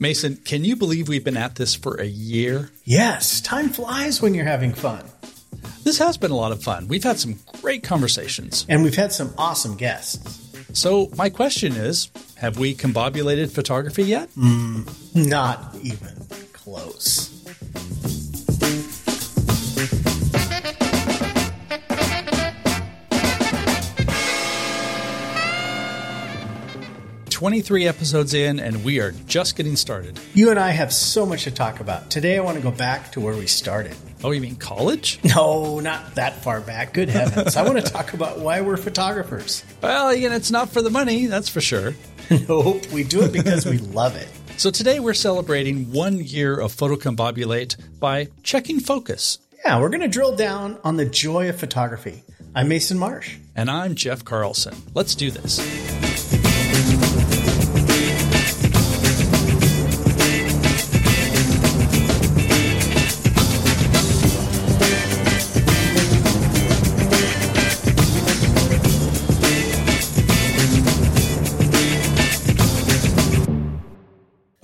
Mason, can you believe we've been at this for a year? Yes, time flies when you're having fun. This has been a lot of fun. We've had some great conversations. And we've had some awesome guests. So, my question is have we combobulated photography yet? Mm, not even 23 episodes in, and we are just getting started. You and I have so much to talk about. Today, I want to go back to where we started. Oh, you mean college? No, not that far back. Good heavens. I want to talk about why we're photographers. Well, again, it's not for the money, that's for sure. nope, we do it because we love it. So today we're celebrating one year of Photocombobulate by checking focus. Yeah, we're going to drill down on the joy of photography. I'm Mason Marsh. And I'm Jeff Carlson. Let's do this.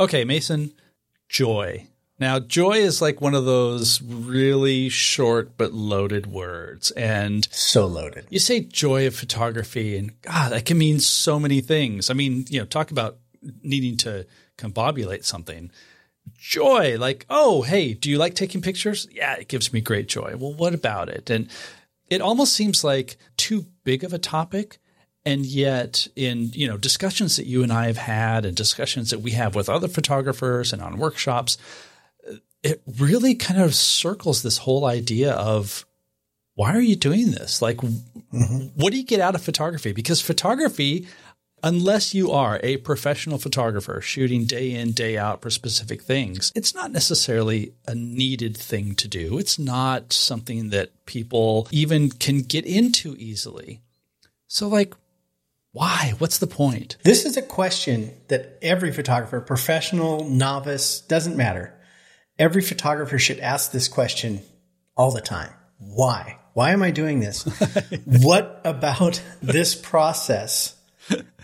Okay, Mason, joy. Now, joy is like one of those really short but loaded words. And So loaded. you say joy of photography, and God, that can mean so many things. I mean, you know, talk about needing to combobulate something. Joy, like, oh, hey, do you like taking pictures? Yeah, it gives me great joy. Well, what about it? And it almost seems like too big of a topic. And yet, in you know discussions that you and I have had, and discussions that we have with other photographers and on workshops, uh, it really kind of circles this whole idea of why are you doing this? Like, mm-hmm. what do you get out of photography? Because photography, unless you are a professional photographer shooting day in, day out for specific things, it's not necessarily a needed thing to do. It's not something that people even can get into easily. So, like, why? What's the point? This is a question that every photographer, professional, novice, doesn't matter. Every photographer should ask this question all the time. Why? Why am I doing this? what about this process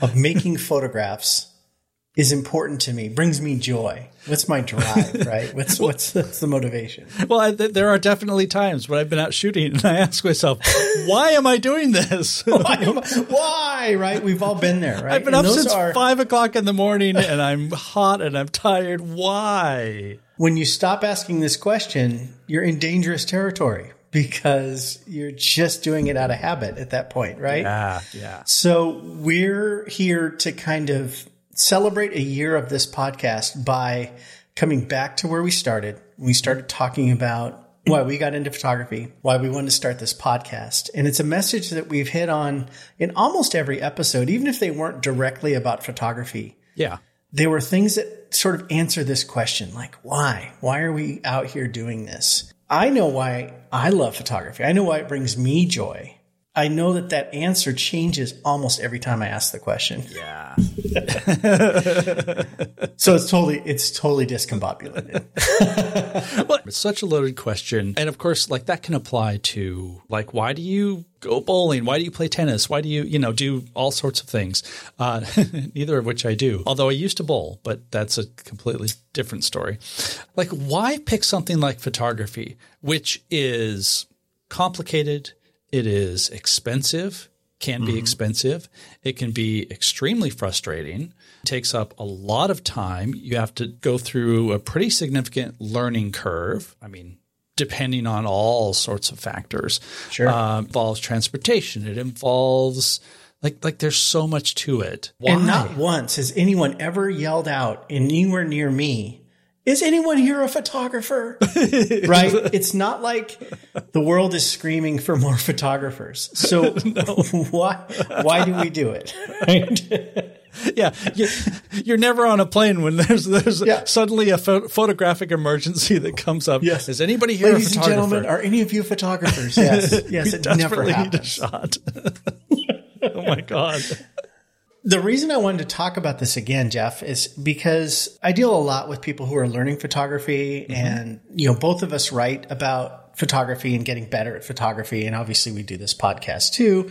of making photographs is important to me, brings me joy? What's my drive, right? What's, what's, what's the motivation? Well, I, th- there are definitely times when I've been out shooting and I ask myself, why am I doing this? Why, am I- why, right? We've all been there, right? I've been And up since are- five o'clock in the morning and I'm hot and I'm tired. Why? when you stop asking this question, you're in dangerous territory because you're just doing it out of habit at that point, right? Yeah, yeah. So we're here to kind of celebrate a year of this podcast by coming back to where we started. We started talking about why we got into photography, why we wanted to start this podcast. And it's a message that we've hit on in almost every episode, even if they weren't directly about photography Yeah. they were things that sort of answer this question like why why are we out here doing this i know why i love photography i know why it brings me joy i know that that answer changes almost every time i ask the question Yeah. so it's totally it's totally discombobulated well, it's such a loaded question. And of course, like that can apply to like, why do you go bowling? Why do you play tennis? Why do you, you know, do all sorts of things? Uh, neither of which I do. Although I used to bowl, but that's a completely different story. Like, why pick something like photography, which is complicated? It is expensive, can be expensive. It can be extremely frustrating. It takes up a lot of time. You have to go through a pretty significant learning curve. I mean, depending on all sorts of factors. Sure. Uh, involves transportation. It involves like like there's so much to it. Why? and not once has anyone ever yelled out anywhere near me is anyone here a photographer right it's not like the world is screaming for more photographers so why why do we do it Right? yeah, you, you're never on a plane when there's there's Yeah. suddenly a pho- photographic emergency that comes up. Yes. Is anybody here ladies and gentlemen are any of you photographers yes yes We it never desperately need a happens shot. oh my god. The reason I wanted to talk about this again, Jeff, is because I deal a lot with people who are learning photography mm-hmm. and, you know, both of us write about photography and getting better at photography. And obviously we do this podcast too.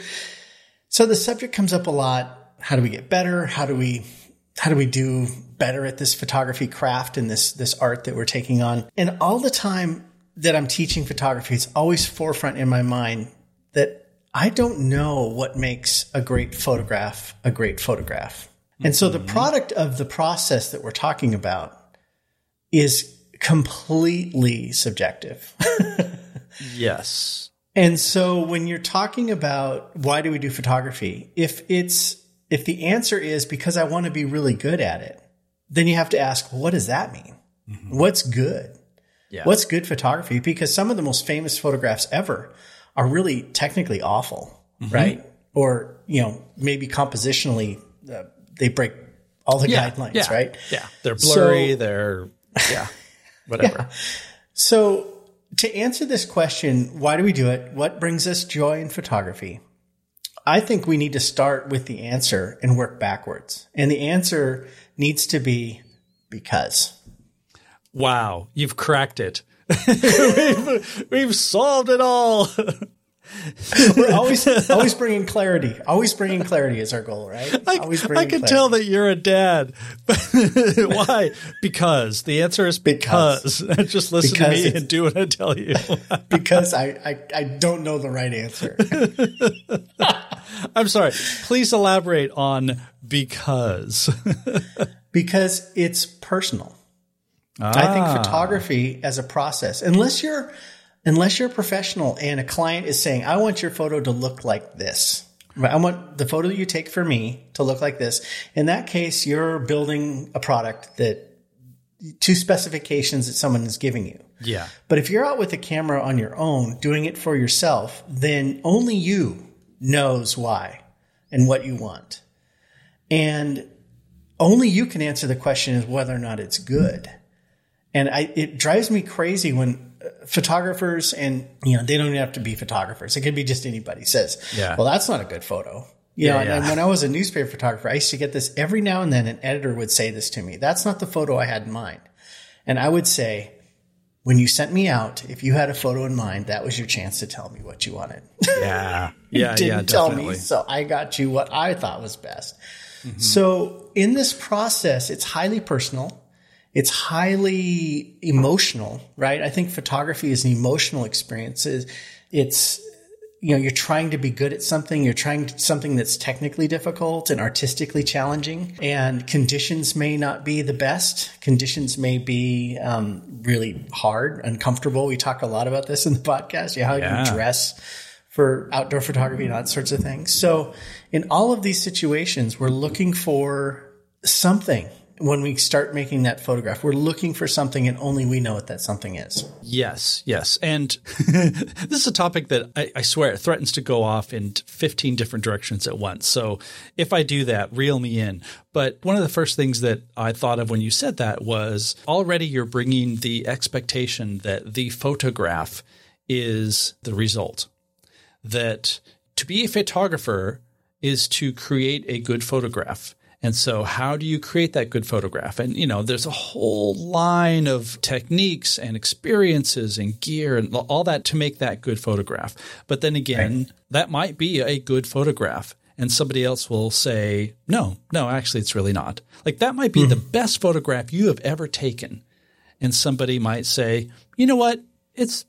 So the subject comes up a lot. how do we get better? How do we how do we do better at this photography craft and this this art that we're taking on? And all the time that I'm teaching photography, it's always forefront in my mind that I don't know what makes a great photograph a great photograph. And so the mm-hmm. product of the process that we're talking about is completely subjective. Yes. And so when you're talking about why do we do photography, if it's if the answer is because I want to be really good at it, then you have to ask, well, what does that mean? Mm-hmm. What's good? Yeah. What's good photography? Because some of the most famous photographs ever are really technically awful, right? Or, you know, maybe compositionally uh, they break all the yeah. guidelines, yeah. right? Yeah. They're blurry. So- they're, yeah, whatever. So, to answer this question, why do we do it? What brings us joy in photography? I think we need to start with the answer and work backwards. And the answer needs to be because. Wow. You've cracked it. We've, we've solved it all. We're always always bringing clarity. Always bringing clarity is our goal, right? I, I can clarity. tell that you're a dad. Why? Because. The answer is because. Just listen Because to me and do what I tell you. because I, I I don't know the right answer. I'm sorry. Please elaborate on because. because it's personal. I think Ah. photography as a process, unless you're unless you're a professional and a client is saying, "I want your photo to look like this." I want the photo that you take for me to look like this. In that case, you're building a product that two specifications that someone is giving you. Yeah. But if you're out with a camera on your own, doing it for yourself, then only you knows why and what you want. And only you can answer the question is whether or not it's good. And I, it drives me crazy when uh, photographers and, you know, they don't even have to be photographers. It could be just anybody says, Yeah. well, that's not a good photo. You Yeah, know, and- yeah. and when I was a newspaper photographer, I used to get this every now and then an editor would say this to me. That's not the photo I had in mind. And I would say, when you sent me out, if you had a photo in mind, that was your chance to tell me what you wanted. Yeah. Yeah. didn't yeah. tell me, so I got you what I thought was best. Mm-hmm. So in this process, it's highly personal. It's highly emotional, right? I think photography is an emotional experience. It's- you know, you're trying to be good at something. You're trying to, something that's technically difficult and artistically challenging and conditions may not be the best. Conditions may be, um, really hard, uncomfortable. We talk a lot about this in the podcast. Yeah, how Yeah. you dress for outdoor photography and that sorts of things. So in all of these situations, we're looking for something when we start making that photograph. We're looking for something and only we know what that something is. Yes, yes. And this is a topic that I, I swear it threatens to go off in 15 different directions at once. So if I do that, reel me in. But one of the first things that I thought of when you said that was already you're bringing the expectation that the photograph is the result. That to be a photographer is to create a good photograph. And so, how do you create that good photograph? And, you know, there's a whole line of techniques and experiences and gear and all that to make that good photograph. But then again, that might be a good photograph. And somebody else will say, no, no, actually, it's really not. Like that might be hmm. the best photograph you have ever taken. And somebody might say, you know what? It's,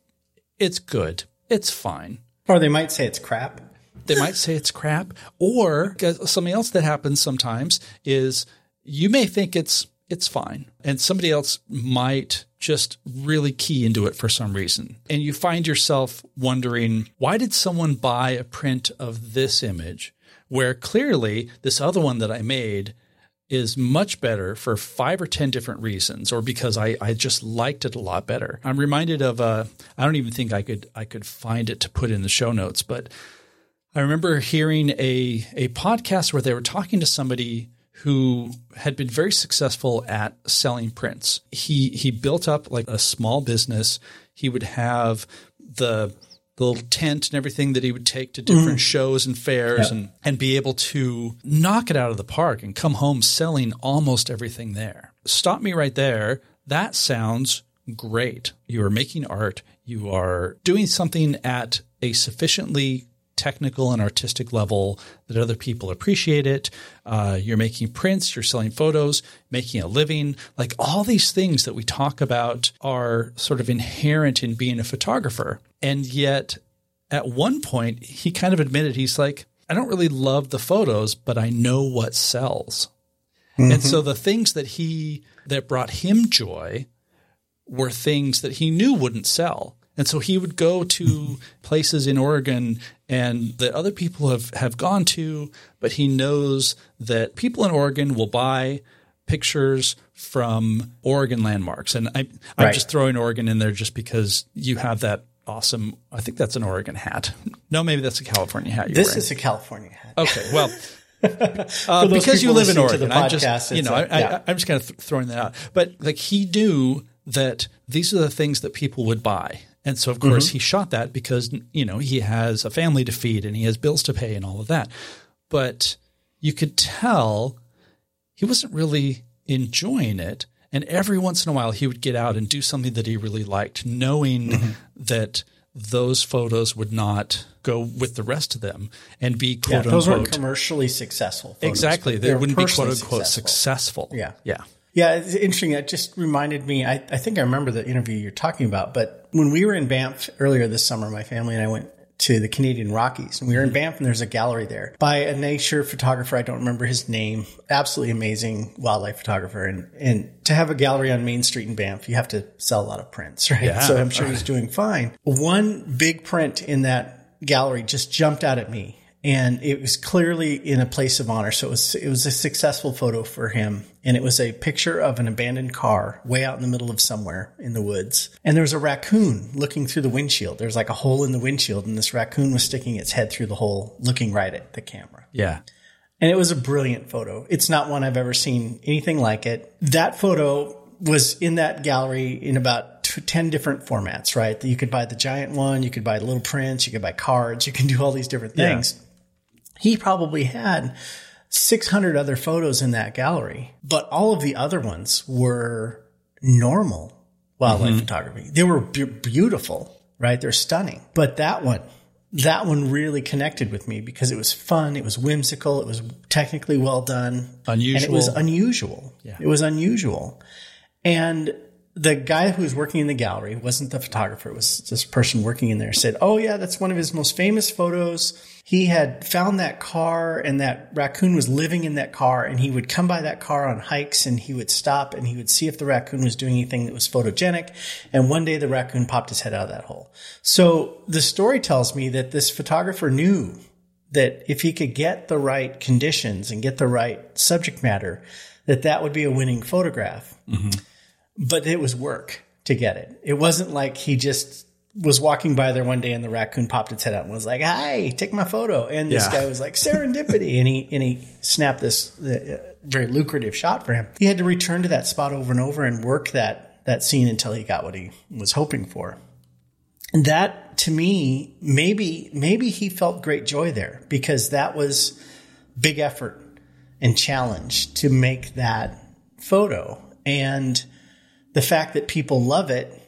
it's good. It's fine Or they might say it's crap. They might say it's crap or something else that happens sometimes is you may think it's it's fine and somebody else might just really key into it for some reason and you find yourself wondering why did someone buy a print of this image where clearly this other one that I made is much better for five or ten different reasons, or because I, I just liked it a lot better. I'm reminded of uh, I don't even think I could I could find it to put in the show notes, but I remember hearing a a podcast where they were talking to somebody who had been very successful at selling prints. He he built up like a small business. He would have the the little tent and everything that he would take to different mm-hmm. shows and fairs and and be able to knock it out of the park and come home selling almost everything there. Stop me right there. That sounds great. You are making art. You are doing something at a sufficiently technical and artistic level that other people appreciate it. Uh, you're making prints, you're selling photos, making a living. Like all these things that we talk about are sort of inherent in being a photographer. And yet, at one point, he kind of admitted he's like, I don't really love the photos, but I know what sells. Mm-hmm. And so the things that he that brought him joy were things that he knew wouldn't sell. And so he would go to places in Oregon and that other people have, have gone to, but he knows that people in Oregon will buy pictures from Oregon landmarks. And I, I'm right. just throwing Oregon in there just because you have that awesome, I think that's an Oregon hat. No, maybe that's a California hat. This wearing. is a California hat. Okay. Well, uh, because you live in Oregon, I just, you know, a, I, yeah. I, I'm just kind of th- throwing that out. But like he knew that these are the things that people would buy. And so, of course, mm-hmm. he shot that because, you know, he has a family to feed and he has bills to pay and all of that. But you could tell he wasn't really enjoying it. And every once in a while, he would get out and do something that he really liked, knowing mm-hmm. that those photos would not go with the rest of them and be quote yeah, those unquote weren't commercially successful. Photos, exactly, they, they wouldn't be quote unquote successful. successful. Yeah, yeah. Yeah, it's interesting. It just reminded me. I, I think I remember the interview you're talking about. But when we were in Banff earlier this summer, my family and I went to the Canadian Rockies. And we were in mm-hmm. Banff and there's a gallery there by a nature photographer. I don't remember his name. Absolutely amazing wildlife photographer. And, and to have a gallery on Main Street in Banff, you have to sell a lot of prints, right? Yeah. So I'm sure he's doing fine. One big print in that gallery just jumped out at me and it was clearly in a place of honor. So it was it was a successful photo for him, and it was a picture of an abandoned car way out in the middle of somewhere in the woods, and there was a raccoon looking through the windshield. There's like a hole in the windshield, and this raccoon was sticking its head through the hole, looking right at the camera. Yeah. And it was a brilliant photo. It's not one I've ever seen anything like it. That photo was in that gallery in about 10 different formats, right? You could buy the giant one, you could buy little prints, you could buy cards, you can do all these different things. Yeah he probably had 600 other photos in that gallery, but all of the other ones were normal wildlife mm-hmm. photography. They were beautiful, right? They're stunning. But that one, that one really connected with me because it was fun, it was whimsical, it was technically well done, unusual. And it was unusual. Yeah. It was unusual. And the guy who was working in the gallery wasn't the photographer, it was this person working in there said, Oh yeah, that's one of his most famous photos. He had found that car and that raccoon was living in that car and he would come by that car on hikes and he would stop and he would see if the raccoon was doing anything that was photogenic. And one day the raccoon popped his head out of that hole. So the story tells me that this photographer knew that if he could get the right conditions and get the right subject matter, that that would be a winning photograph. Mm-hmm but it was work to get it. It wasn't like he just was walking by there one day and the raccoon popped its head out and was like, "Hi, take my photo." And this yeah. guy was like, "Serendipity," and he and he snapped this uh, very lucrative shot for him. He had to return to that spot over and over and work that that scene until he got what he was hoping for. And that to me, maybe maybe he felt great joy there because that was big effort and challenge to make that photo and the fact that people love it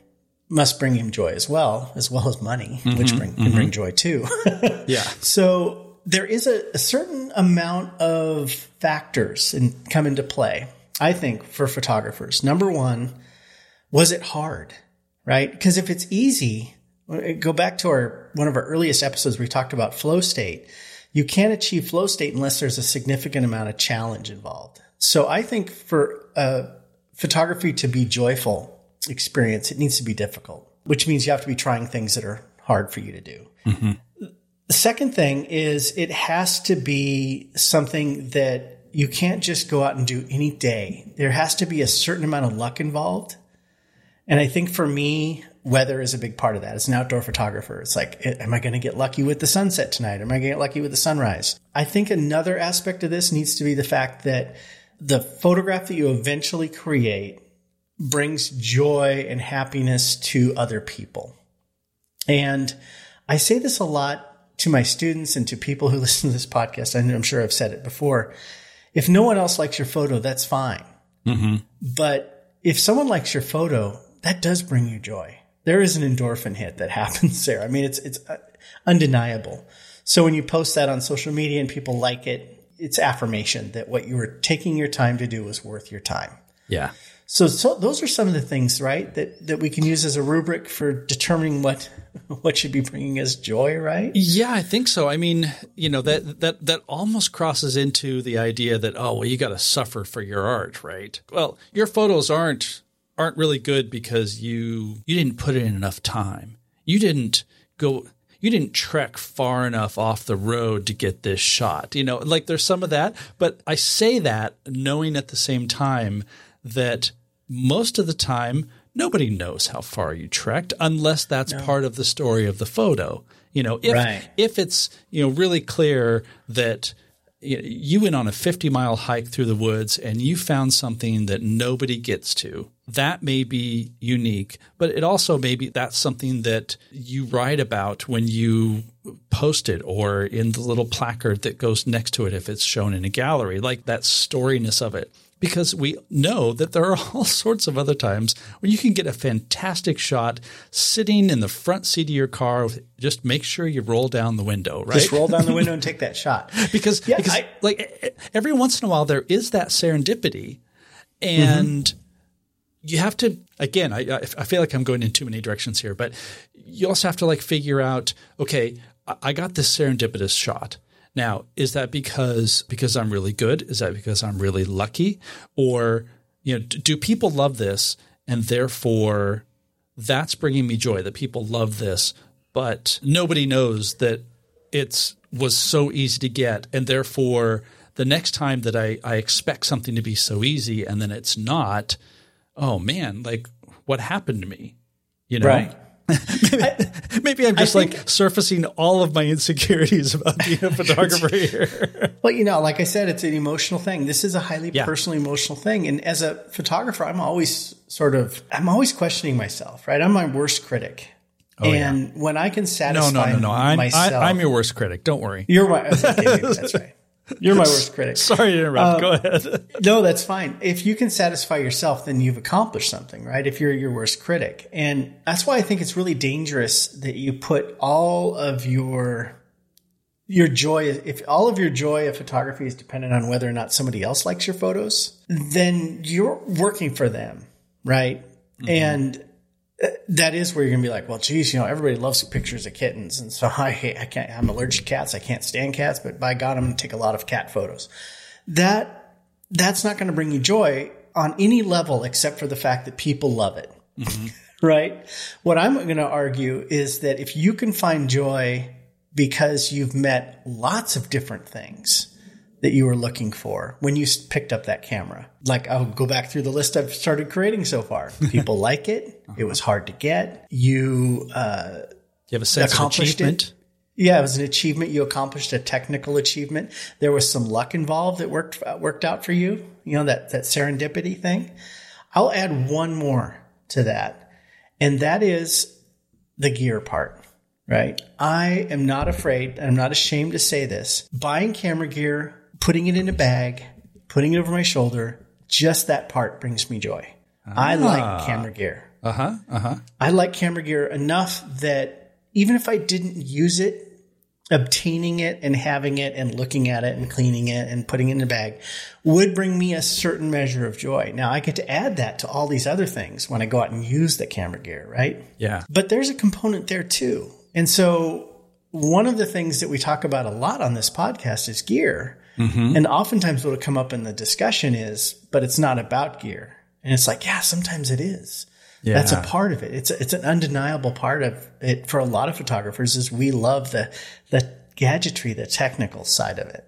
must bring him joy as well, as well as money, mm-hmm, which bring, mm-hmm. can bring joy too. yeah. So there is a, a, certain amount of factors and come into play, I think, for photographers. Number one, was it hard? Right? Because if it's easy, go back to our one of our earliest episodes, we talked about flow state. You can't achieve flow state unless there's a significant amount of challenge involved. So I think for a photography to be joyful experience, it needs to be difficult, which means you have to be trying things that are hard for you to do. Mm-hmm. The second thing is it has to be something that you can't just go out and do any day. There has to be a certain amount of luck involved. And I think for me, weather is a big part of that. As an outdoor photographer, it's like, am I going to get lucky with the sunset tonight? Am I going to get lucky with the sunrise? I think another aspect of this needs to be the fact that the photograph that you eventually create brings joy and happiness to other people. And I say this a lot to my students and to people who listen to this podcast. And I'm sure I've said it before. If no one else likes your photo, that's fine. Mm-hmm. But if someone likes your photo, that does bring you joy. There is an endorphin hit that happens there. I mean, it's, it's uh, undeniable. So when you post that on social media and people like it, it's affirmation that what you were taking your time to do was worth your time. Yeah. So, so those are some of the things, right, that, that we can use as a rubric for determining what what should be bringing us joy, right? Yeah, I think so. I mean, you know, that that that almost crosses into the idea that oh, well, you got to suffer for your art, right? Well, your photos aren't aren't really good because you you didn't put in enough time. You didn't go you didn't trek far enough off the road to get this shot. You know, like there's some of that, but I say that knowing at the same time that most of the time, nobody knows how far you trekked unless that's no. part of the story of the photo. You know, if right. if it's you know really clear that you went on a 50 mile hike through the woods and you found something that nobody gets to. That may be unique, but it also may be that's something that you write about when you post it or in the little placard that goes next to it if it's shown in a gallery, like that storiness of it because we know that there are all sorts of other times when you can get a fantastic shot sitting in the front seat of your car. Just make sure you roll down the window, right? Just roll down the window and take that shot. because yeah, because I, like every once in a while there is that serendipity, and mm-hmm. you have to again. I I feel like I'm going in too many directions here, but you also have to like figure out. Okay, I got this serendipitous shot now, is that because because I'm really good? Is that because I'm really lucky? Or you know, do people love this and therefore that's bringing me joy that people love this, but nobody knows that it's was so easy to get and therefore the next time that I, I expect something to be so easy and then it's not, oh man, like what happened to me? You know? Right. maybe, I'm just think, like surfacing all of my insecurities about being a photographer here. well, you know, like I said, it's an emotional thing. This is a highly yeah. personal, emotional thing. And as a photographer, I'm always sort of, I'm always questioning myself, right? I'm my worst critic. Oh, and yeah. when I can satisfy no, no, no, no. I'm, myself, I, am your worst critic. Don't worry. You're my. Okay, that's right. You're my worst critic. Sorry to interrupt. Um, Go ahead. no, that's fine. If you can satisfy yourself, then you've accomplished something, right? If you're your worst critic. And that's why I think it's really dangerous that you put all of your your joy if all of your joy of photography is dependent on whether or not somebody else likes your photos, then you're working for them, right? Mm-hmm. And that is where you're gonna be like, well, geez, you know, everybody loves pictures of kittens, and so I I can't, I'm allergic to cats, I can't stand cats, but by God, I'm gonna take a lot of cat photos. That that's not gonna bring you joy on any level except for the fact that people love it, mm-hmm. right? What I'm gonna argue is that if you can find joy because you've met lots of different things that you were looking for when you picked up that camera? Like I'll go back through the list I've started creating so far. People like it. It was hard to get. You, uh, you have a sense of achievement. It. Yeah, it was an achievement. You accomplished a technical achievement. There was some luck involved that worked uh, worked out for you. You know that that serendipity thing. I'll add one more to that, and that is the gear part. Right. I am not afraid. I'm not ashamed to say this. Buying camera gear putting it in a bag, putting it over my shoulder, just that part brings me joy. Ah. I like camera gear. Uh huh. Uh huh. I like camera gear enough that even if I didn't use it, obtaining it and having it and looking at it and cleaning it and putting it in a bag would bring me a certain measure of joy. Now I get to add that to all these other things when I go out and use the camera gear, right? Yeah. But there's a component there too. And so one of the things that we talk about a lot on this podcast is gear. Mm-hmm. And oftentimes what will come up in the discussion is, but it's not about gear. And it's like, yeah, sometimes it is. Yeah. That's a part of it. It's a, it's an undeniable part of it for a lot of photographers is we love the the gadgetry, the technical side of it.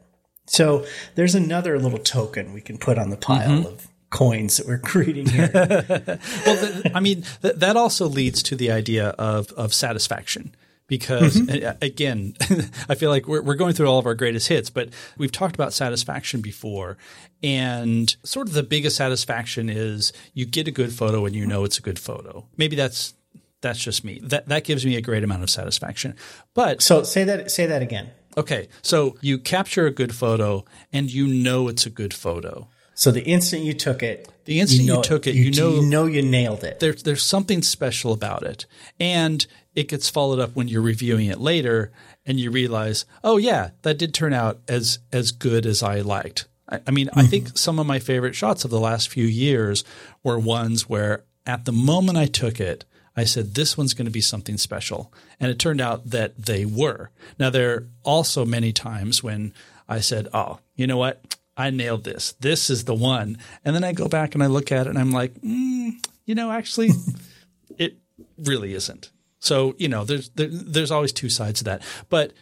So there's another little token we can put on the pile mm-hmm. of coins that we're creating here. well, I mean, th- that also leads to the idea of of satisfaction because mm-hmm. again, I feel like we're, we're going through all of our greatest hits, but we've talked about satisfaction before. And sort of the biggest satisfaction is you get a good photo and you know it's a good photo. Maybe that's that's just me. That that gives me a great amount of satisfaction. But so say that say that again. Okay. So you capture a good photo and you know it's a good photo. So the instant you took it, The instant you took it, you know- you know you nailed it. There's there's something special about it, and it gets followed up when you're reviewing it later, and you realize, oh yeah, that did turn out as as good as I liked. I, I mean, I mm-hmm. think some of my favorite shots of the last few years were ones where at the moment I took it, I said, this one's going to be something special. And it turned out that they were. Now, there are also many times when I said, oh, you know what? I nailed this. This is the one. And then I go back and I look at it and I'm like, mm, you know, actually, it really isn't. So, you know, there's there, there's always two sides to that. But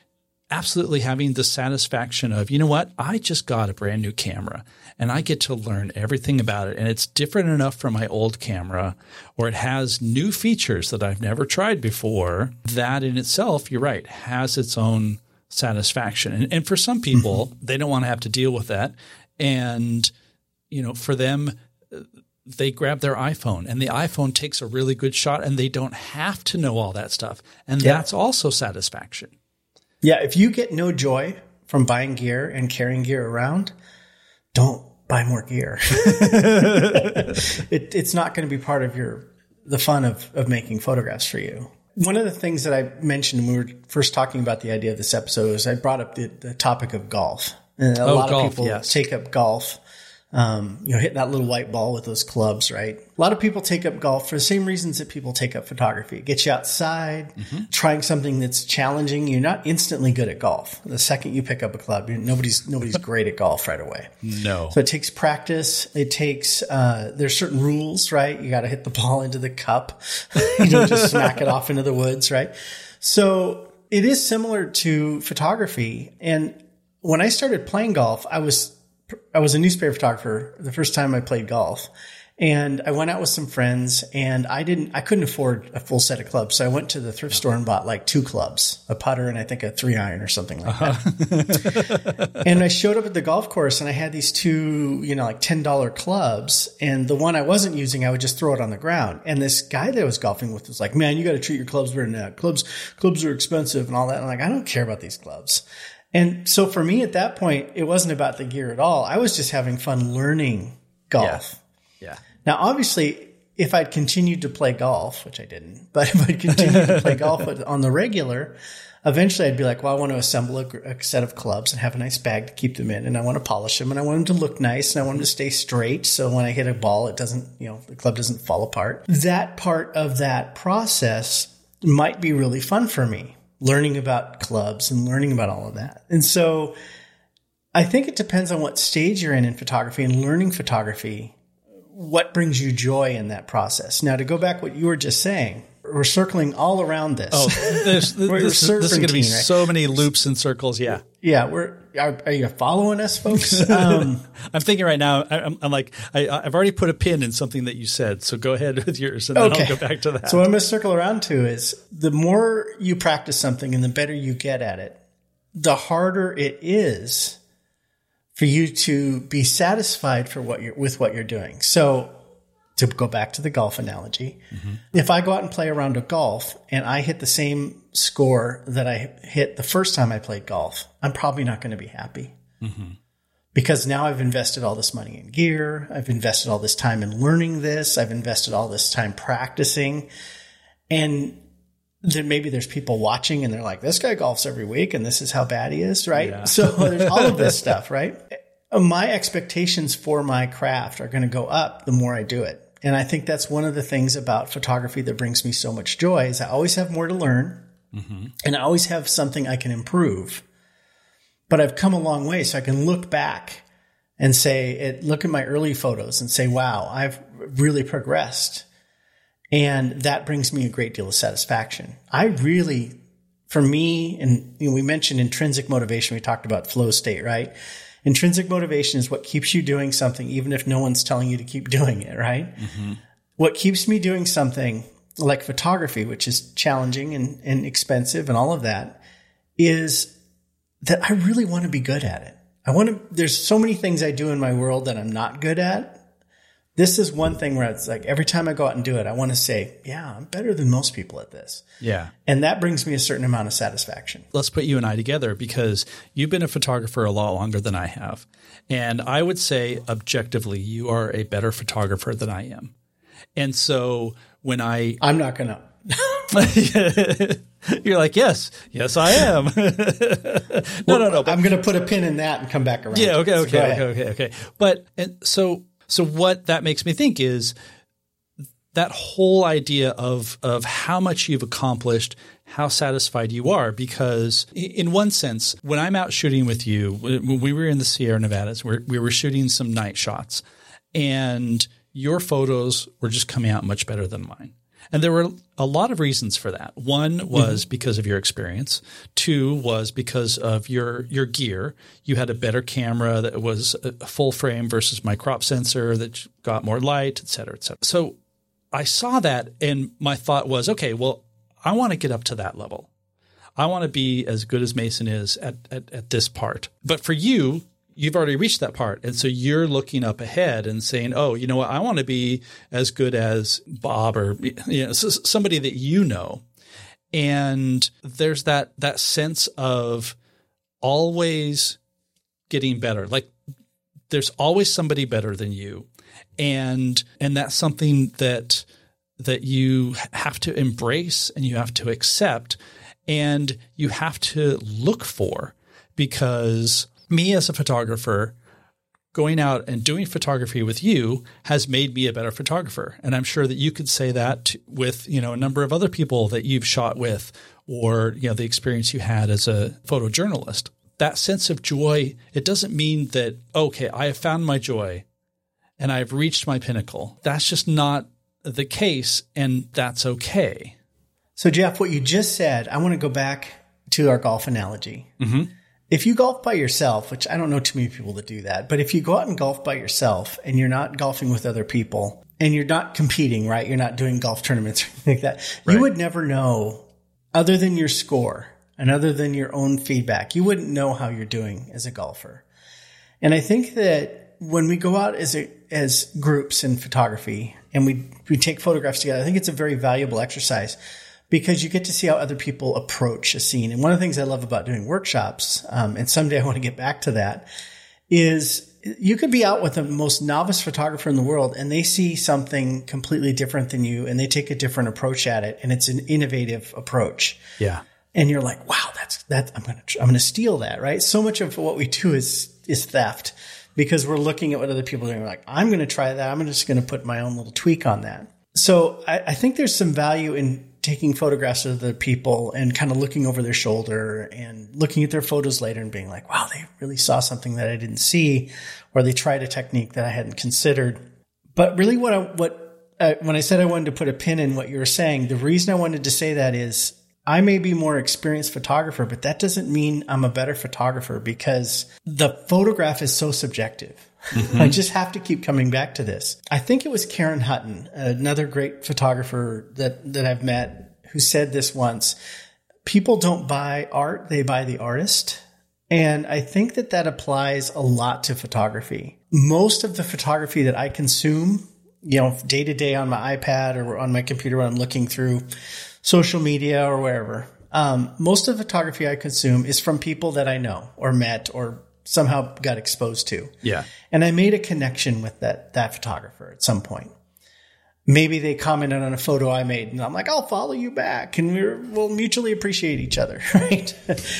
absolutely having the satisfaction of, you know what, I just got a brand new camera and I get to learn everything about it. And it's different enough from my old camera, or it has new features that I've never tried before. That in itself, you're right, has its own satisfaction. And, and for some people, mm-hmm. they don't want to have to deal with that. And, you know, for them, they grab their iPhone and the iPhone takes a really good shot and they don't have to know all that stuff. And Yeah. that's also satisfaction. Yeah, if you get no joy from buying gear and carrying gear around, don't buy more gear. it, it's not going to be part of your the fun of of making photographs for you. One of the things that I mentioned when we were first talking about the idea of this episode is I brought up the, the topic of golf. And a Oh, lot golf, of people yes. take up golf. Um, you know, hitting that little white ball with those clubs, right? A lot of people take up golf for the same reasons that people take up photography. It gets you outside, Mm-hmm. trying something that's challenging. You're not instantly good at golf. The second you pick up a club, nobody's nobody's great at golf right away. No. So it takes practice. It takes uh, there's certain rules, right? You got to hit the ball into the cup. you don't just smack it off into the woods, right? So it is similar to photography. And when I started playing golf, I was I was a newspaper photographer the first time I played golf. And I went out with some friends and I didn't, I couldn't afford a full set of clubs. So I went to the thrift store and bought like two clubs, a putter and I think a three iron or something like that. Uh-huh. and I showed up at the golf course and I had these two, you know, like $10 clubs. And the one I wasn't using, I would just throw it on the ground. And this guy that I was golfing with was like, man, you got to treat your clubs better than that. Clubs, clubs are expensive and all that. And I'm like, I don't care about these clubs. And so for me at that point, it wasn't about the gear at all. I was just having fun learning golf. Yeah. Now, obviously, if I'd continued to play golf, which I didn't, but if I'd continued to play golf on the regular, eventually I'd be like, well, I want to assemble a, a set of clubs and have a nice bag to keep them in, and I want to polish them, and I want them to look nice, and I want them to stay straight, so when I hit a ball, it doesn't, you know, the club doesn't fall apart. That part of that process might be really fun for me, learning about clubs and learning about all of that, and so. I think it depends on what stage you're in in photography and learning photography what brings you joy in that process. Now, to go back what you were just saying, we're circling all around this. Oh, this, is- this is going to be right? so many loops and circles. Yeah. yeah, we're are, are you following us, folks? Um, I'm thinking right now, I- I'm, I'm like, I, I've already put a pin in something that you said. So go ahead with yours and then Okay. I'll go back to that. so what I'm going to circle around to is the more you practice something and the better you get at it, the harder it is for you to be satisfied for what you're with what you're doing. So to go back to the golf analogy, mm-hmm. if I go out and play a round of golf and I hit the same score that I hit the first time I played golf, I'm probably not going to be happy. Mm-hmm. Because now I've invested all this money in gear. I've invested all this time in learning this. I've invested all this time practicing. And then maybe there's people watching and they're like, this guy golfs every week and this is how bad he is, right? So there's all of this stuff, right? My expectations for my craft are going to go up the more I do it. And I think that's one of the things about photography that brings me so much joy is I always have more to learn mm-hmm. and I always have something I can improve. But I've come a long way so I can look back and say, it, look at my early photos and say, wow, I've really progressed. And that brings me a great deal of satisfaction. I really, for me, and you know, we mentioned intrinsic motivation. We talked about flow state, right? Intrinsic motivation is what keeps you doing something, even if no one's telling you to keep doing it, right? Mm-hmm. What keeps me doing something like photography, which is challenging and, and expensive and all of that, is that I really want to be good at it. I want to, there's so many things I do in my world that I'm not good at this is one thing where it's like every time I go out and do it, I want to say, yeah, I'm better than most people at this. Yeah. And that brings me a certain amount of satisfaction. Let's put you and I together because you've been a photographer a lot longer than I have. And I would say objectively, you are a better photographer than I am. And so when I I'm not going to You're like, yes, yes, I am. no, no, no. I'm going to put a pin in that and come back around. Yeah. Okay. So Okay. go okay. Okay. Okay. But and so so what that makes me think is that whole idea of of how much you've accomplished, how satisfied you are. Because in one sense, when I'm out shooting with you, when we were in the Sierra Nevadas, we we were shooting some night shots, and your photos were just coming out much better than mine. And there were a lot of reasons for that. One was mm-hmm. because of your experience. Two was because of your your gear. You had a better camera that was a full frame versus my crop sensor that got more light, et cetera, et cetera. So I saw that and my thought was, okay, well, I want to get up to that level. I want to be as good as Mason is at, at, at this part. But for you, you've already reached that part. And so you're looking up ahead and saying, oh, you know what? I want to be as good as Bob or you know, somebody that you know. And there's that, that sense of always getting better. Like there's always somebody better than you. And, and that's something that, that you have to embrace and you have to accept and you have to look for because me as a photographer going out and doing photography with you has made me a better photographer and i'm sure that you could say that with you know a number of other people that you've shot with or you know the experience you had as a photojournalist that sense of joy it doesn't mean that okay i have found my joy and i've reached my pinnacle that's just not the case and that's okay So, Jeff, what you just said, I want to go back to our golf analogy. Mm-hmm. If you golf by yourself, which I don't know too many people that do that, but if you go out and golf by yourself and you're not golfing with other people and you're not competing, right? You're not doing golf tournaments or anything like that. You would never know, other than your score and other than your own feedback, you wouldn't know how you're doing as a golfer. And I think that when we go out as a, as groups in photography and we, we take photographs together, I think it's a very valuable exercise because you get to see how other people approach a scene. And one of the things I love about doing workshops, um, and someday I want to get back to that, is you could be out with the most novice photographer in the world and they see something completely different than you and they take a different approach at it and it's an innovative approach yeah and you're like, wow, that's that. I'm gonna I'm gonna steal that, right? So much of what we do is is theft because we're looking at what other people are doing. We're like, I'm gonna try that. I'm just gonna put my own little tweak on that. So I, I think there's some value in taking photographs of the people and kind of looking over their shoulder and looking at their photos later and being like, wow, they really saw something that I didn't see, or they tried a technique that I hadn't considered. But really, what I, what uh, when I said I wanted to put a pin in what you were saying, the reason I wanted to say that is I may be more experienced photographer, but that doesn't mean I'm a better photographer because the photograph is so subjective. I just have to keep coming back to this. I think it was Karen Hutton, another great photographer that, that I've met, who said this once. People don't buy art, they buy the artist. And I think that that applies a lot to photography. Most of the photography that I consume, you know, day to day on my iPad or on my computer when I'm looking through social media or wherever, um, most of the photography I consume is from people that I know or met or somehow got exposed to. yeah And I made a connection with that, that photographer at some point. Maybe they commented on a photo I made and I'm like, I'll follow you back and we're, we'll mutually appreciate each other, right?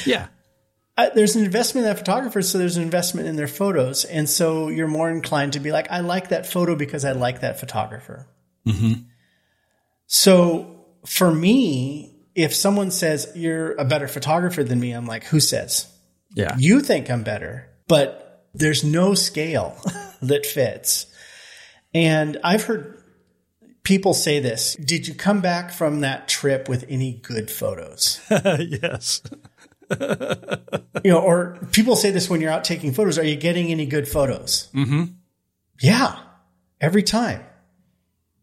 yeah I, there's an investment in that photographer, so there's an investment in their photos. And so you're more inclined to be like, I like that photo because I like that photographer. Mm-hmm. So for me, if someone says you're a better photographer than me, I'm like, who says? Yeah You think I'm better, but there's no scale that fits. And I've heard people say this Did you come back from that trip with any good photos? yes you know, or people say this when you're out taking photos. Are you getting any good photos? Mm-hmm. Yeah, every time.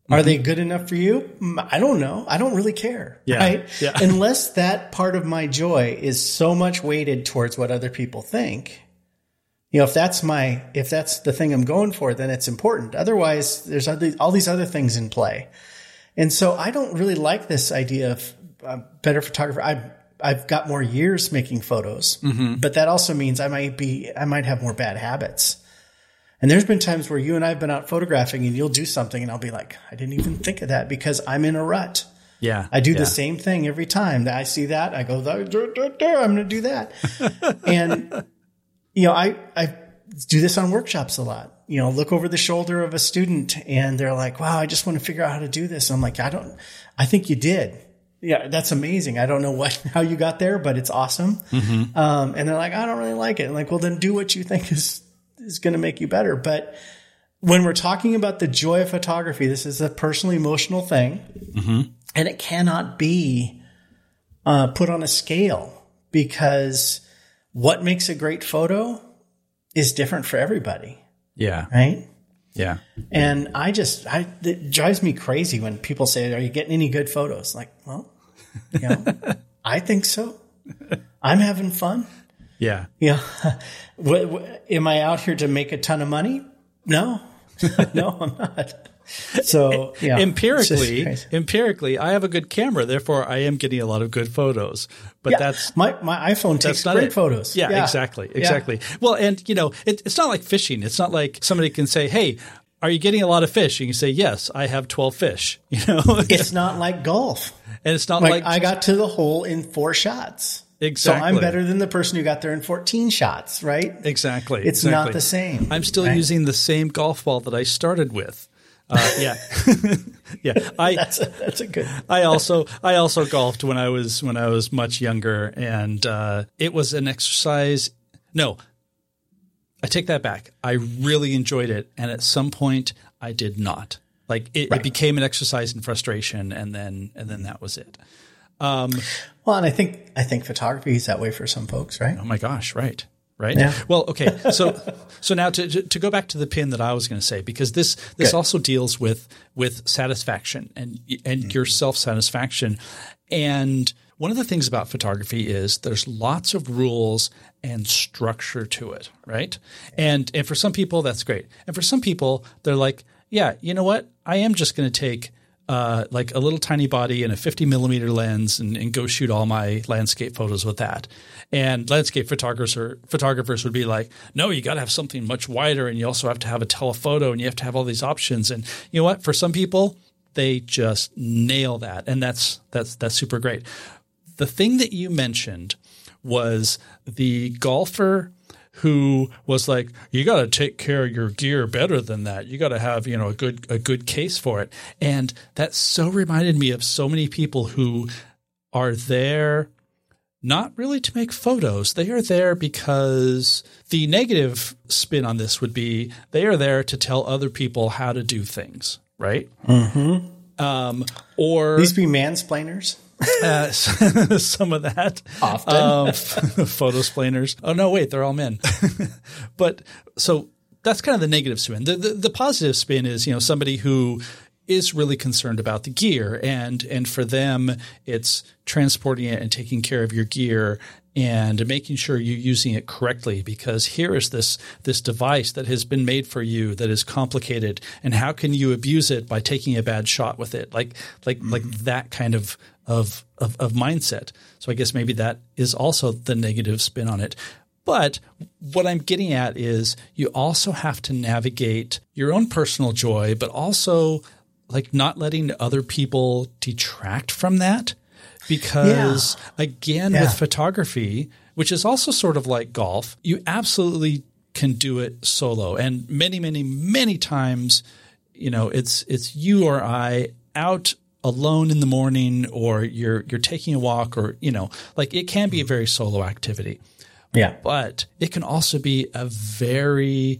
Are they good enough for you? Mm, I don't know. I don't really care. Yeah. Right? Yeah. Unless that part of my joy is so much weighted towards what other people think, you know, if that's my, if that's the thing I'm going for, then it's important. Otherwise, there's other, all these other things in play. And so I don't really like this idea of uh, better photographer. I, I've got more years making photos, Mm-hmm. but that also means I might be, I might have more bad habits. And there's been times where you and I have been out photographing and you'll do something and I'll be like, I didn't even think of that because I'm in a rut. Yeah. I do yeah. the same thing every time that I see that. I go, "Duh, duh, duh, duh, I'm going to do that. and, you know, I, I do this on workshops a lot. You know, look over the shoulder of a student and they're like, wow, I just want to figure out how to do this. I'm like, I don't, I think you did. Yeah, that's amazing. I don't know what, how you got there, but it's awesome. Um, and they're like, I don't really like it. I'm like, well, then do what you think is, is going to make you better. But when we're talking about the joy of photography, this is a personal emotional thing and it cannot be uh, put on a scale because what makes a great photo is different for everybody, Yeah. right? Yeah. And I just, I, it drives me crazy when people say, "Are you getting any good photos?" Like, well, you know, I think so. I'm having fun. Yeah. Yeah. what, what, am I out here to make a ton of money? No, no, I'm not. So yeah, empirically, empirically, I have a good camera, therefore I am getting a lot of good photos. But Yeah, that's my my iPhone takes great it. photos. Yeah, exactly, Yeah. exactly. Well, and you know, it, it's not like fishing. It's not like somebody can say, "Hey, are you getting a lot of fish?" And you say, "Yes, I have twelve fish." You know, It's not like golf. and it's not Like, like, I got to the hole in four shots. Exactly. So I'm better than the person who got there in 14 shots, right? Exactly. It's exactly. not the same. I'm still right? using the same golf ball that I started with. Uh, yeah, yeah. I That's a, that's a good. I also I also golfed when I was when I was much younger, and uh, it was an exercise. No, I take that back. I really enjoyed it, and at some point I did not. Like it, it became an exercise in frustration, and then and then that was it. Well, and I think I think photography is that way for some folks, right? Oh my gosh, right. Right. Yeah. Well, okay. So, so now to, to, to go back to the pin that I was going to say, because this, this Good. also deals with, with satisfaction and, and Mm-hmm. your self satisfaction. And one of the things about photography is there's lots of rules and structure to it. Right. And, and for some people, that's great. And for some people, they're like, yeah, you know what? I am just going to take uh, like a little tiny body and a 50 millimeter lens and, and go shoot all my landscape photos with that. And landscape photographers or photographers would be like, no, you got to have something much wider, and you also have to have a telephoto, and you have to have all these options. And you know what? For some people, they just nail that, and that's that's that's super great. The thing that you mentioned was the golfer who was like, you got to take care of your gear better than that. You got to have, you know, a good a good case for it. And that so reminded me of so many people who are there not really to make photos. They are there because the negative spin on this would be they are there to tell other people how to do things, right? Mm-hmm. Um, or These be mansplainers. uh, some of that. Often. Um, photo splainers. Oh, no, wait, they're all men. but so that's kind of the negative spin. The, the, the positive spin is, you know, somebody who is really concerned about the gear and, and for them, it's transporting it and taking care of your gear and making sure you're using it correctly because here is this this device that has been made for you that is complicated and how can you abuse it by taking a bad shot with it? Like like like mm-hmm. that kind of of, of of mindset. So i guess maybe that is also the negative spin on it. But what i'm getting at is you also have to navigate your own personal joy but also like not letting other people detract from that because again Yeah. with photography which is also sort of like golf you absolutely can do it solo and many many many times you know it's it's you or i out alone in the morning or you're you're taking a walk or you know like it can be a very solo activity Yeah. but it can also be a very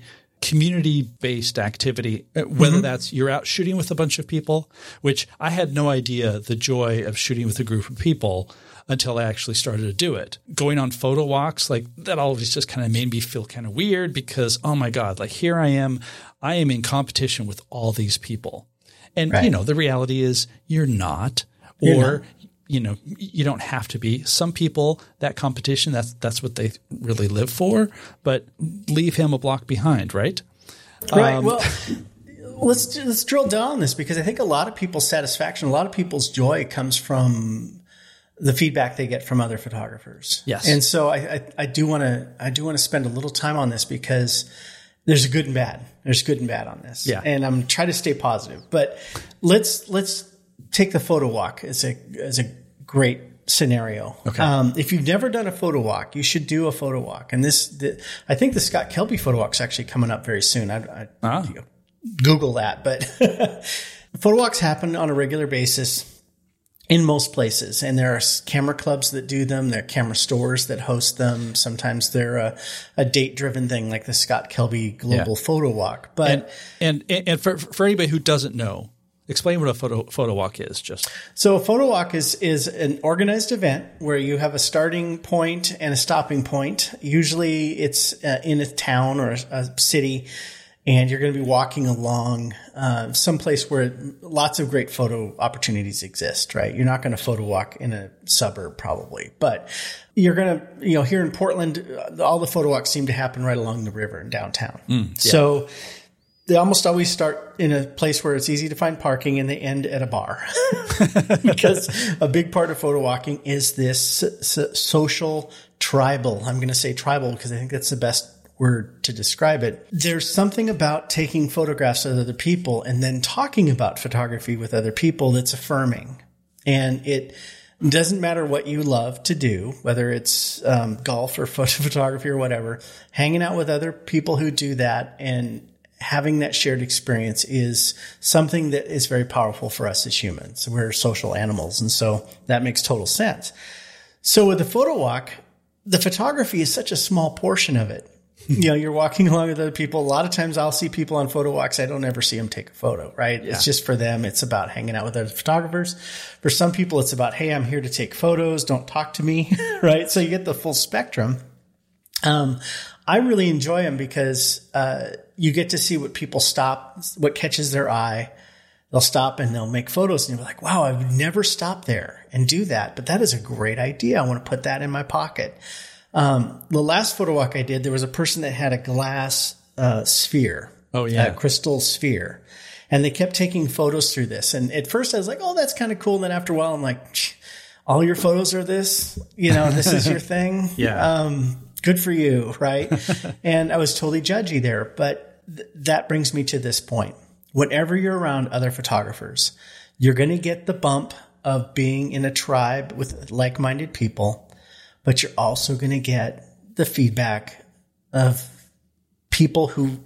community based activity, uh, whether that's you're out shooting with a bunch of people, which I had no idea the joy of shooting with a group of people until I actually started to do it. Going on photo walks, like that always just kind of made me feel kind of weird because, oh my God, like here I am, I am in competition with all these people. And, you know, the reality is you're not, You're or not. You know, you don't have to be. Some people that competition that's that's what they really live for. But leave him a block behind, right? Right. Um, well, let's let's drill down on this because I think a lot of people's satisfaction, a lot of people's joy comes from the feedback they get from other photographers. Yes. And so I, I, do want to I do want to spend a little time on this because there's a good and bad. There's good and bad on this. Yeah. And I'm trying to stay positive. But let's let's take the photo walk as a as a great scenario. Okay. Um, if you've never done a photo walk, you should do a photo walk. And this, the, I think the Scott Kelby photo walk is actually coming up very soon. I, I ah. Google that, but photo walks happen on a regular basis in most places. And there are camera clubs that do them. There are camera stores that host them. Sometimes they're a, a date driven thing like the Scott Kelby Global yeah. Photo Walk. But, and, and, and for, for anybody who doesn't know, explain what a photo, photo walk is just. So a photo walk is, is an organized event where you have a starting point and a stopping point. Usually it's uh, in a town or a, a city and you're going to be walking along uh, someplace where lots of great photo opportunities exist, right? You're not going to photo walk in a suburb probably, but you're going to, you know, here in Portland, uh, all the photo walks seem to happen right along the river in downtown. Mm, yeah. So they almost always start in a place where it's easy to find parking and they end at a bar because a big part of photo walking is this social tribal. I'm going to say tribal because I think that's the best word to describe it. There's something about taking photographs of other people and then talking about photography with other people that's affirming. And it doesn't matter what you love to do, whether it's um, golf or photo photography or whatever, hanging out with other people who do that and having that shared experience is something that is very powerful for us as humans. We're social animals. And so that makes total sense. So with the photo walk, the photography is such a small portion of it you know, you're walking along with other people. A lot of times I'll see people on photo walks. I don't ever see them take a photo, right? Yeah. It's just for them. It's about hanging out with other photographers. For some people, it's about, Hey, I'm here to take photos. Don't talk to me. right. So you get the full spectrum. Um, I really enjoy them because, uh, you get to see what people stop, what catches their eye. They'll stop and they'll make photos and you're like, wow, I would never stop there and do that. But that is a great idea. I want to put that in my pocket. Um, the last photo walk I did, there was a person that had a glass uh, sphere. Oh yeah, a crystal sphere, and they kept taking photos through this. And at first, I was like, "Oh, that's kind of cool." And then after a while, I'm like, "All your photos are this? You know, this is your thing? yeah. Um, good for you, right?" and I was totally judgy there, but th- that brings me to this point. Whenever you're around other photographers, you're going to get the bump of being in a tribe with like-minded people but you're also going to get the feedback of people who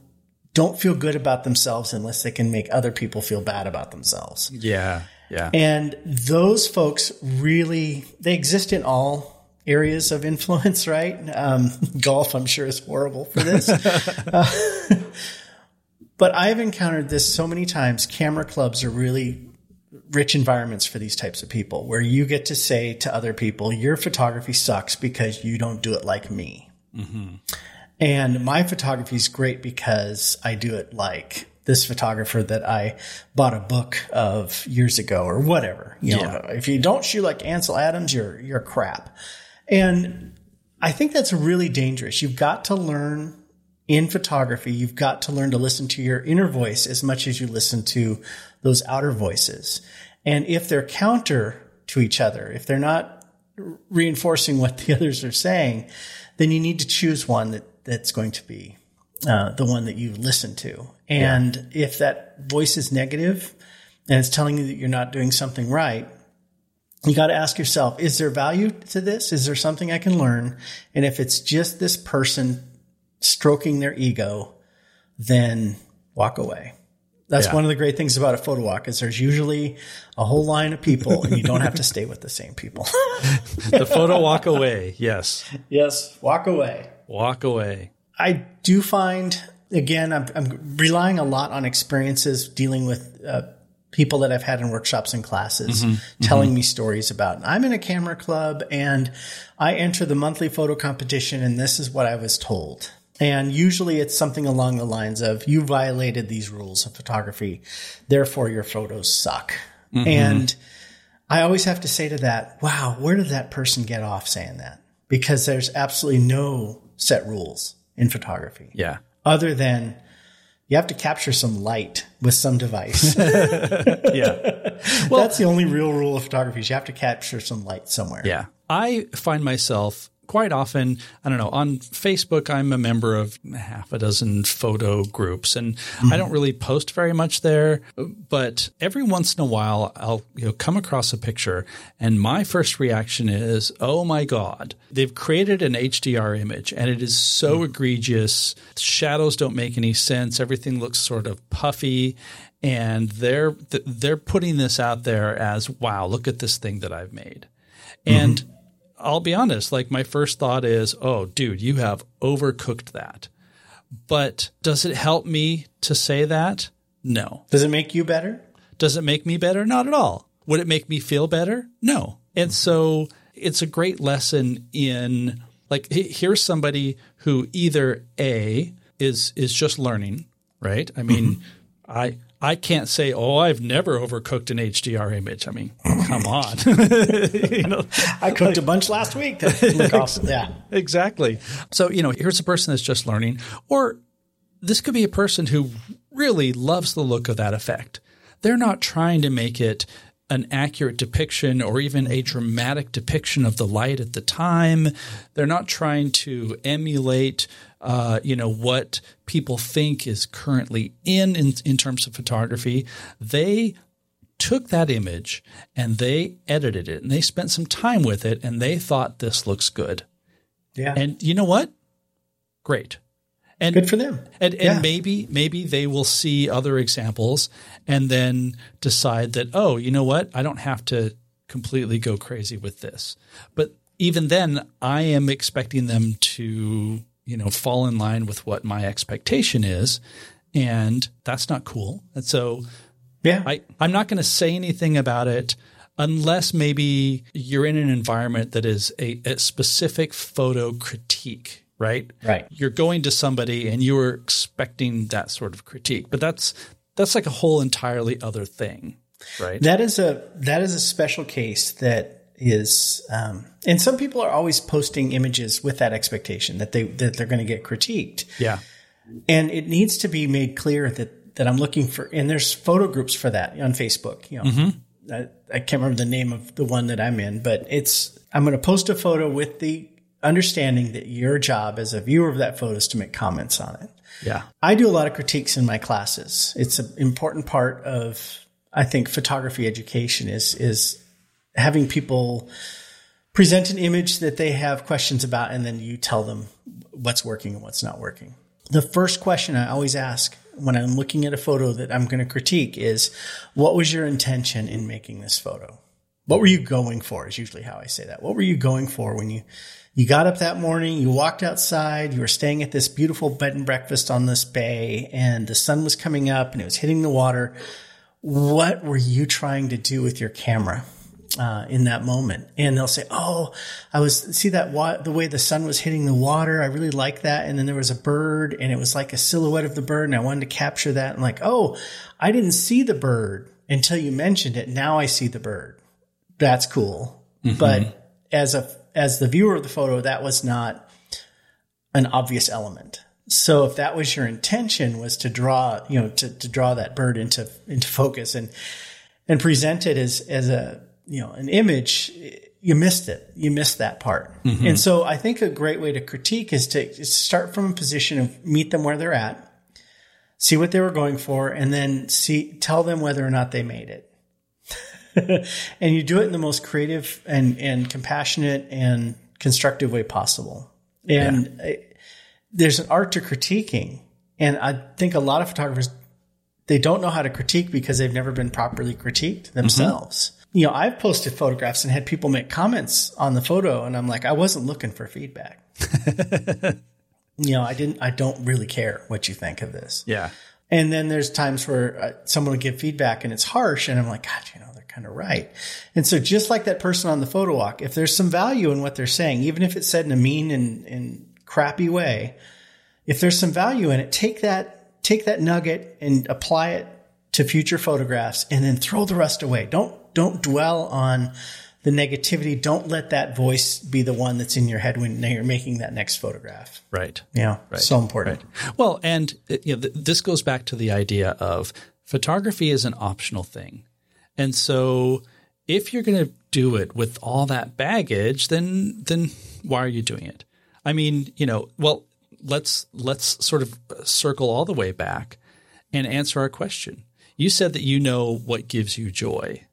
don't feel good about themselves unless they can make other people feel bad about themselves. Yeah. Yeah. And those folks really, they exist in all areas of influence, right? Um, golf, I'm sure, is horrible for this. uh, but I've encountered this so many times. Camera clubs are really rich environments for these types of people where you get to say to other people, your photography sucks because you don't do it like me. Mm-hmm. And my photography is great because I do it like this photographer that I bought a book of years ago or whatever. You yeah. know, if you don't shoot like Ansel Adams, you're, you're crap. And I think that's really dangerous. You've got to learn in photography, you've got to learn to listen to your inner voice as much as you listen to those outer voices. And if they're counter to each other, if they're not reinforcing what the others are saying, then you need to choose one that, that's going to be uh, the one that you listen to. And yeah. if that voice is negative and it's telling you that you're not doing something right, you got to ask yourself, is there value to this? Is there something I can learn? And if it's just this person stroking their ego, then walk away. That's yeah. one of the great things about a photo walk is there's usually a whole line of people and you don't have to stay with the same people. the photo walk away. Yes. Yes. Walk away. Walk away. I do find again, I'm, I'm relying a lot on experiences dealing with, uh, people that I've had in workshops and classes mm-hmm, telling mm-hmm. me stories about I'm in a camera club and I enter the monthly photo competition and this is what I was told. And usually it's something along the lines of you violated these rules of photography, therefore your photos suck. Mm-hmm. And I always have to say to that, wow, where did that person get off saying that? Because there's absolutely no set rules in photography. Yeah. Other than you have to capture some light with some device. Yeah. Well, that's the only real rule of photography. Is you have to capture some light somewhere. Yeah. I find myself quite often, I don't know, on Facebook, I'm a member of half a dozen photo groups and I don't really post very much there, but every once in a while I'll you know come across a picture and my first reaction is, "Oh my god, they've created an HDR image and it is so hmm. egregious. Shadows don't make any sense. Everything looks sort of puffy." And they're they're putting this out there as, "Wow, look at this thing that I've made." Mm-hmm. And I'll be honest, like my first thought is, oh, dude, you have overcooked that. But does it help me to say that? No. Does it make you better? Does it make me better? Not at all. Would it make me feel better? No. And so it's a great lesson in like here's somebody who either A is is just learning, right? I mean, mm-hmm. I I can't say, "Oh, I've never overcooked an HDR image." I mean, come on. you know, I cooked a bunch last week. That awesome. Yeah. exactly. So, you know, here's a person that's just learning, or this could be a person who really loves the look of that effect. They're not trying to make it an accurate depiction or even a dramatic depiction of the light at the time. They're not trying to emulate, uh, you know, what people think is currently in, in in terms of photography. They took that image and they edited it and they spent some time with it and they thought this looks good. Yeah. And you know what? Great. And Good for them. and, and Yeah. maybe maybe they will see other examples and then decide that oh you know what I don't have to completely go crazy with this. But even then, I am expecting them to you know fall in line with what my expectation is, and that's not cool. And so Yeah. I, I'm not going to say anything about it unless maybe you're in an environment that is a, a specific photo critique, right? Right. You're going to somebody and you were expecting that sort of critique, but that's that's like a whole entirely other thing, right? That is a that is a special case that is, um, and some people are always posting images with that expectation that they that they're going to get critiqued, yeah. and it needs to be made clear that that I'm looking for. And there's photo groups for that on Facebook. You know, I, I can't remember the name of the one that I'm in, but it's I'm going to post a photo with the understanding that your job as a viewer of that photo is to make comments on it. Yeah. I do a lot of critiques in my classes. It's an important part of, I think, photography education is is having people present an image that they have questions about, and then you tell them what's working and what's not working. The first question I always ask when I'm looking at a photo that I'm going to critique is, "What was your intention in making this photo? What were you going for?" Is usually how I say that. What were you going for when you you got up that morning, you walked outside, you were staying at this beautiful bed and breakfast on this bay, and the sun was coming up and it was hitting the water. What were you trying to do with your camera uh, in that moment? And they'll say, "Oh, I was see that wa- the way the sun was hitting the water. I really like that." And then there was a bird, and it was like a silhouette of the bird, and I wanted to capture that. And like, oh, I didn't see the bird until you mentioned it. Now I see the bird. That's cool. Mm-hmm. But as a as the viewer of the photo, that was not an obvious element. So if that was your intention was to draw, you know, to, to draw that bird into into focus and and present it as as a you know an image, you missed it. You missed that part. Mm-hmm. And so I think a great way to critique is to, is to start from a position of meet them where they're at, see what they were going for, and then see tell them whether or not they made it. and you do it in the most creative and, and compassionate and constructive way possible. And uh, there's an art to critiquing. And I think a lot of photographers, they don't know how to critique because they've never been properly critiqued themselves. You know, I've posted photographs and had people make comments on the photo and I'm like, I wasn't looking for feedback. you know, I didn't, I don't really care what you think of this. Yeah. And then there's times where uh, someone will give feedback and it's harsh, and I'm like, God, you know, kind of right. And so, just like that person on the photo walk, if there's some value in what they're saying, even if it's said in a mean and, and crappy way, if there's some value in it, take that take that nugget and apply it to future photographs, and then throw the rest away. Don't don't dwell on the negativity. Don't let that voice be the one that's in your head when you're making that next photograph. Right. Yeah. Right. So important. Right. Well, and uh, you know, th- this goes back to the idea of photography is an optional thing. And so if you're going to do it with all that baggage, then, then why are you doing it? I mean, you know, well, let's, let's sort of circle all the way back and answer our question. You said that you know what gives you joy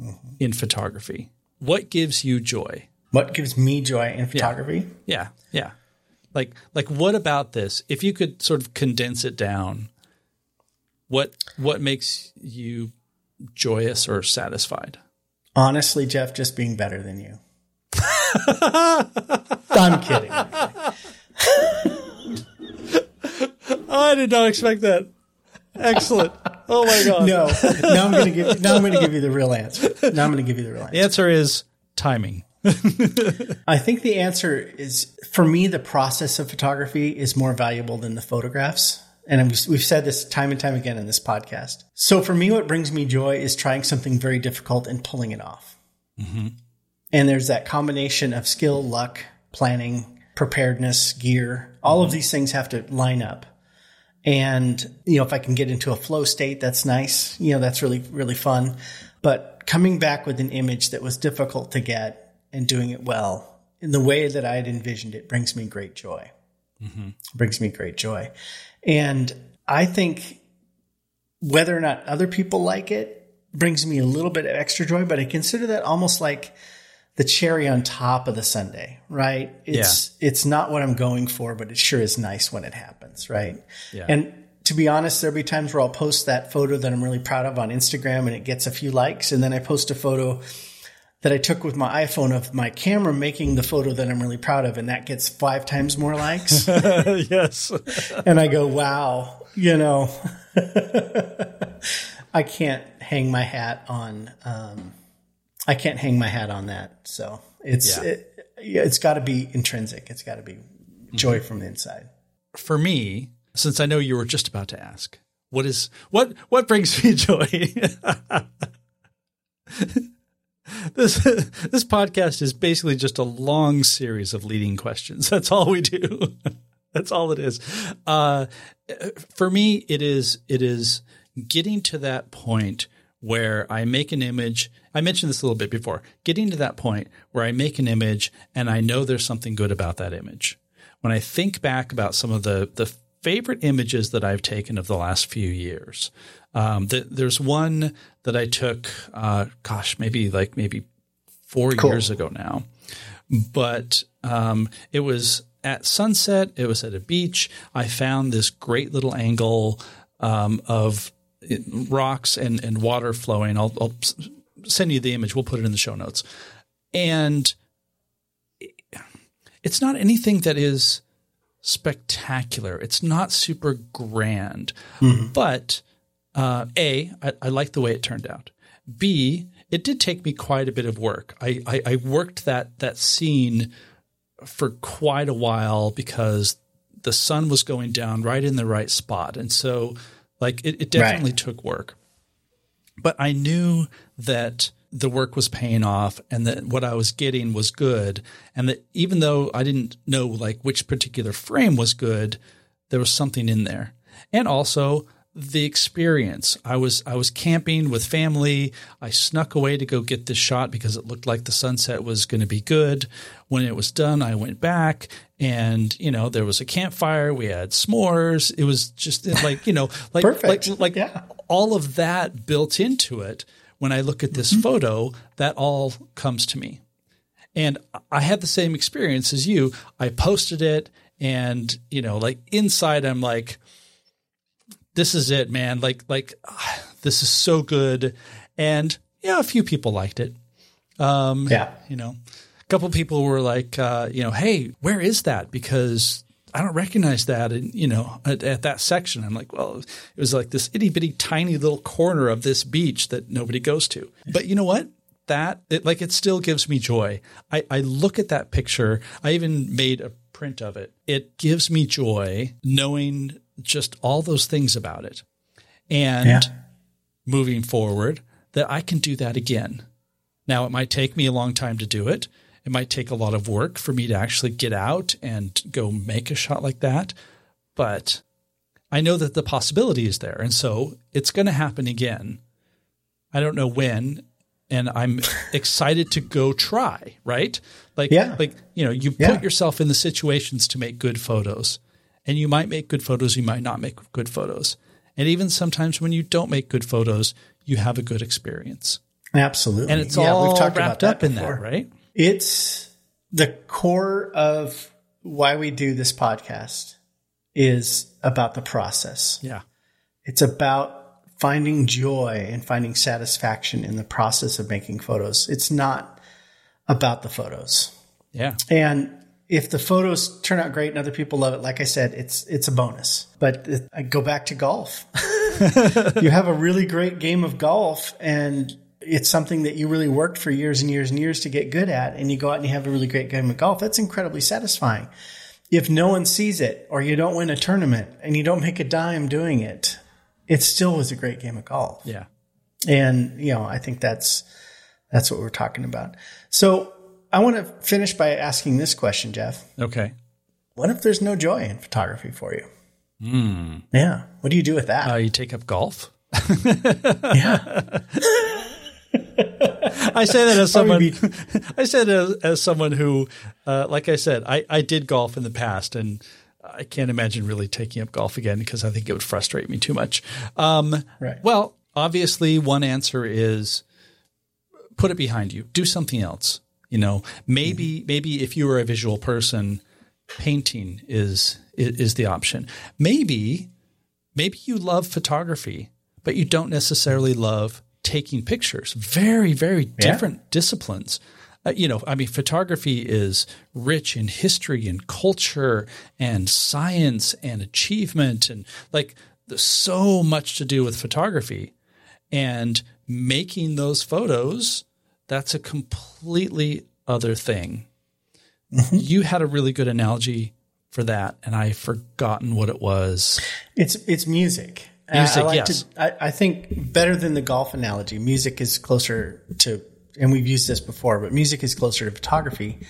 mm-hmm. in photography. What gives you joy? What gives me joy in photography? Yeah. yeah. Yeah. Like like what about this? If you could sort of condense it down, what what makes you joyous or satisfied? Honestly, Jeff, just being better than you. I'm kidding. I did not expect that. Excellent. Oh my god. No. Now I'm going to give. Now I'm going to give you the real answer. Now I'm going to give you the real answer. The answer is timing. I think the answer is for me. The process of photography is more valuable than the photographs. And we've said this time and time again in this podcast. So for me, what brings me joy is trying something very difficult and pulling it off. Mm-hmm. And there's that combination of skill, luck, planning, preparedness, gear. All mm-hmm. of these things have to line up. And, you know, if I can get into a flow state, that's nice. You know, that's really, really fun. But coming back with an image that was difficult to get and doing it well in the way that I had envisioned it brings me great joy. Mm-hmm. Brings me great joy. And I think whether or not other people like it brings me a little bit of extra joy, but I consider that almost like the cherry on top of the sundae, right? It's yeah. it's not what I'm going for, but it sure is nice when it happens, right? Yeah. And to be honest, there'll be times where I'll post that photo that I'm really proud of on Instagram and it gets a few likes, and then I post a photo that I took with my iPhone of my camera making the photo that I'm really proud of, and that gets five times more likes. yes. and I go, wow, you know, I can't hang my hat on. Um, I can't hang my hat on that. So it's yeah. it, it's got to be intrinsic. It's got to be joy mm-hmm. from the inside. For me, since I know you were just about to ask, what is what what brings me joy? This this podcast is basically just a long series of leading questions. That's all we do. That's all it is. Uh, for me, it is it is getting to that point where I make an image. I mentioned this a little bit before. Getting to that point where I make an image and I know there's something good about that image. When I think back about some of the the favorite images that I've taken of the last few years, um, the, there's one that I took. Uh, gosh, maybe like maybe four cool. years ago now, but um, it was at sunset. It was at a beach. I found this great little angle um, of rocks and, and water flowing. I'll, I'll send you the image. We'll put it in the show notes. And it's not anything that is spectacular. It's not super grand, mm-hmm. but uh, A, I, I like the way it turned out. B, it did take me quite a bit of work. I, I, I worked that that scene for quite a while because the sun was going down right in the right spot, and so like it, it definitely right. took work. But I knew that the work was paying off and that what I was getting was good. And that even though I didn't know like which particular frame was good, there was something in there. And also the experience. I was I was camping with family. I snuck away to go get this shot because it looked like the sunset was going to be good. When it was done, I went back and you know there was a campfire. We had s'mores. It was just like you know like Perfect. like like yeah. all of that built into it. When I look at this mm-hmm. photo, that all comes to me. And I had the same experience as you. I posted it and you know like inside I'm like this is it, man. Like, like this is so good. And yeah, a few people liked it. Um, yeah. You know, a couple people were like, uh, you know, hey, where is that? Because I don't recognize that. And, you know, at, at, that section, I'm like, well, it was like this itty bitty tiny little corner of this beach that nobody goes to. But you know what? That, it, like, it still gives me joy. I, I look at that picture. I even made a print of it. It gives me joy knowing just all those things about it. And yeah. moving forward, that I can do that again. Now, it might take me a long time to do it. It might take a lot of work for me to actually get out and go make a shot like that. But I know that the possibility is there. And so it's going to happen again. I don't know when. And I'm excited to go try, right? Like, Yeah. like, you know, you Yeah. put yourself in the situations to make good photos. And you might make good photos, you might not make good photos. And even sometimes when you don't make good photos, you have a good experience. Absolutely. And it's Yeah, all we've talked about wrapped up in before. that, right? It's the core of why we do this podcast is about the process. Yeah. It's about finding joy and finding satisfaction in the process of making photos. It's not about the photos. Yeah. And if the photos turn out great and other people love it, like I said, it's it's a bonus. But it, I go back to golf. you have a really great game of golf and it's something that you really worked for years and years and years to get good at and you go out and you have a really great game of golf. That's incredibly satisfying. If no one sees it or you don't win a tournament and you don't make a dime doing it, it still was a great game of golf. Yeah. And, you know, I think that's, that's what we're talking about. So I want to finish by asking this question, Jeff. Okay. What if there's no joy in photography for you? Yeah. What do you do with that? Uh, you take up golf. yeah. I say that as someone. Probably I said as, as someone who, uh, like I said, I, I did golf in the past, and I can't imagine really taking up golf again because I think it would frustrate me too much. Um, Right. Well, obviously, one answer is put it behind you. Do something else. You know, maybe maybe if you were a visual person, painting is is, the option. Maybe maybe you love photography, but you don't necessarily love taking pictures. Very, very different disciplines. Uh, you know, I mean, photography is rich in history and culture and science and achievement and like there's so much to do with photography. And making those photos, that's a completely other thing. You had a really good analogy for that, and I've forgotten what it was. It's, it's music. Uh, Music, I like yes. to, I, I think better than the golf analogy, music is closer to, and we've used this before, but music is closer to photography.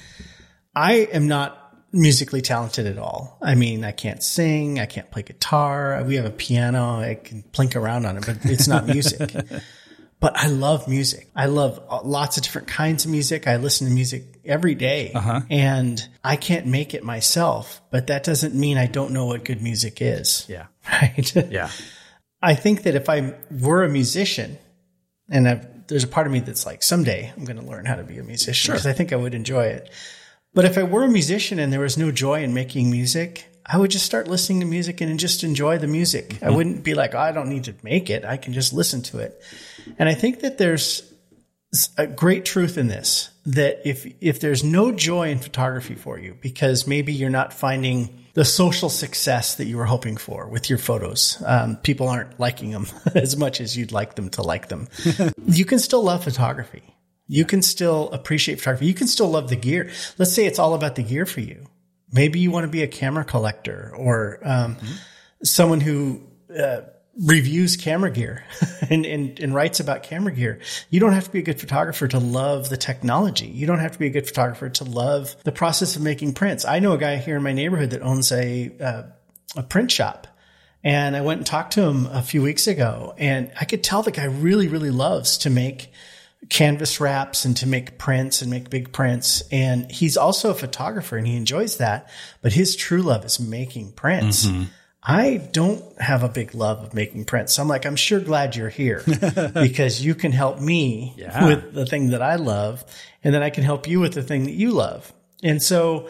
I am not musically talented at all. I mean, I can't sing, I can't play guitar. We have a piano, I can plink around on it, but it's not music. but I love music. I love uh, lots of different kinds of music. I listen to music every day. and I can't make it myself, but that doesn't mean I don't know what good music is. Yeah. Right. Yeah. I think that if I were a musician, and I've, there's a part of me that's like, someday I'm going to learn how to be a musician because I think I would enjoy it. But if I were a musician and there was no joy in making music, I would just start listening to music and just enjoy the music. I wouldn't be like, oh, I don't need to make it. I can just listen to it. And I think that there's a great truth in this that if if there's no joy in photography for you because maybe you're not finding the social success that you were hoping for with your photos um, people aren't liking them as much as you'd like them to like them. You can still love photography. You can still appreciate photography. You can still love the gear. Let's say it's all about the gear for you. Maybe you want to be a camera collector or um, someone who uh, reviews camera gear and, and, and writes about camera gear. You don't have to be a good photographer to love the technology. You don't have to be a good photographer to love the process of making prints. I know a guy here in my neighborhood that owns a, uh, a print shop. And I went and talked to him a few weeks ago and I could tell the guy really, really loves to make canvas wraps and to make prints and make big prints. And he's also a photographer and he enjoys that. But his true love is making prints. I don't have a big love of making prints. So I'm like, I'm sure glad you're here because you can help me Yeah. with the thing that I love. And then I can help you with the thing that you love. And so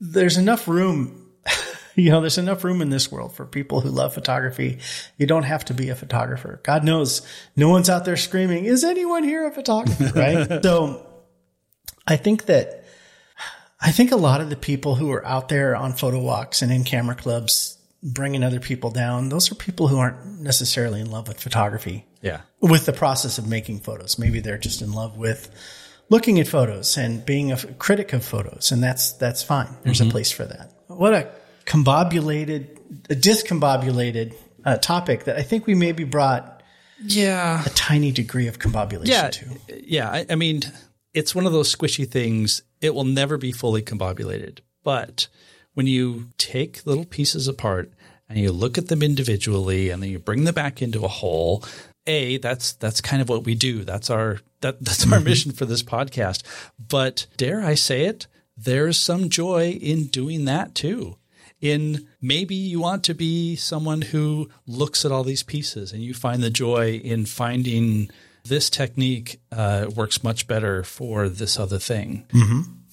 there's enough room, you know, there's enough room in this world for people who love photography. You don't have to be a photographer. God knows no one's out there screaming, is anyone here a photographer? Right. so I think that I think a lot of the people who are out there on photo walks and in camera clubs bringing other people down, those are people who aren't necessarily in love with photography, Yeah. with the process of making photos. Maybe they're just in love with looking at photos and being a critic of photos, and that's that's fine. There's a place for that. What a combobulated, a discombobulated uh, topic that I think we maybe brought Yeah. a tiny degree of combobulation Yeah. too. Yeah. I, I mean, it's one of those squishy things. It will never be fully combobulated. But when you take little pieces apart and you look at them individually and then you bring them back into a whole, a that's that's kind of what we do. That's our that that's our mission for this podcast. But dare I say it, there's some joy in doing that too. In maybe you want to be someone who looks at all these pieces and you find the joy in finding this technique uh, works much better for this other thing.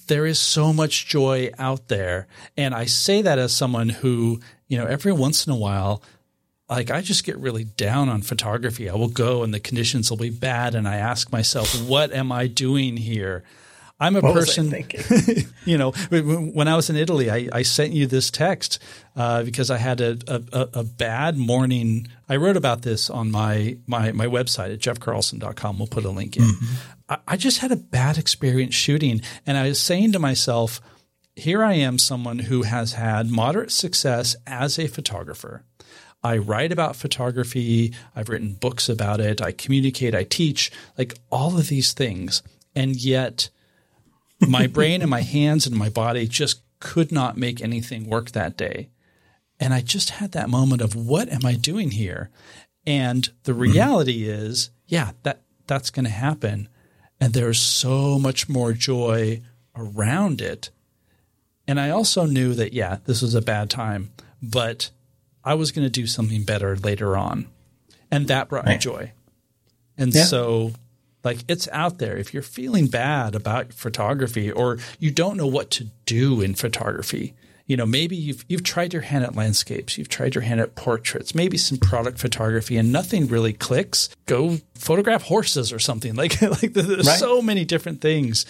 There is so much joy out there. And I say that as someone who, you know, every once in a while, like I just get really down on photography. I will go and the conditions will be bad. And I ask myself, what am I doing here? I'm a What person, you know, when I was in Italy, I, I sent you this text uh, because I had a, a, a bad morning. I wrote about this on my, my, my website at jeffcarlson.com. We'll put a link in. I, I just had a bad experience shooting. And I was saying to myself, here I am, someone who has had moderate success as a photographer. I write about photography. I've written books about it. I communicate. I teach, like all of these things. And yet, my brain and my hands and my body just could not make anything work that day. And I just had that moment of what am I doing here? And the mm-hmm. reality is, yeah, that that's going to happen. And there's so much more joy around it. And I also knew that, yeah, this was a bad time, but I was going to do something better later on. And that brought me joy. And Yeah. so, like, it's out there. If you're feeling bad about photography or you don't know what to do in photography, you know, maybe you've, you've tried your hand at landscapes, you've tried your hand at portraits, maybe some product photography and nothing really clicks. Go photograph horses or something. Like, like there's Right. so many different things.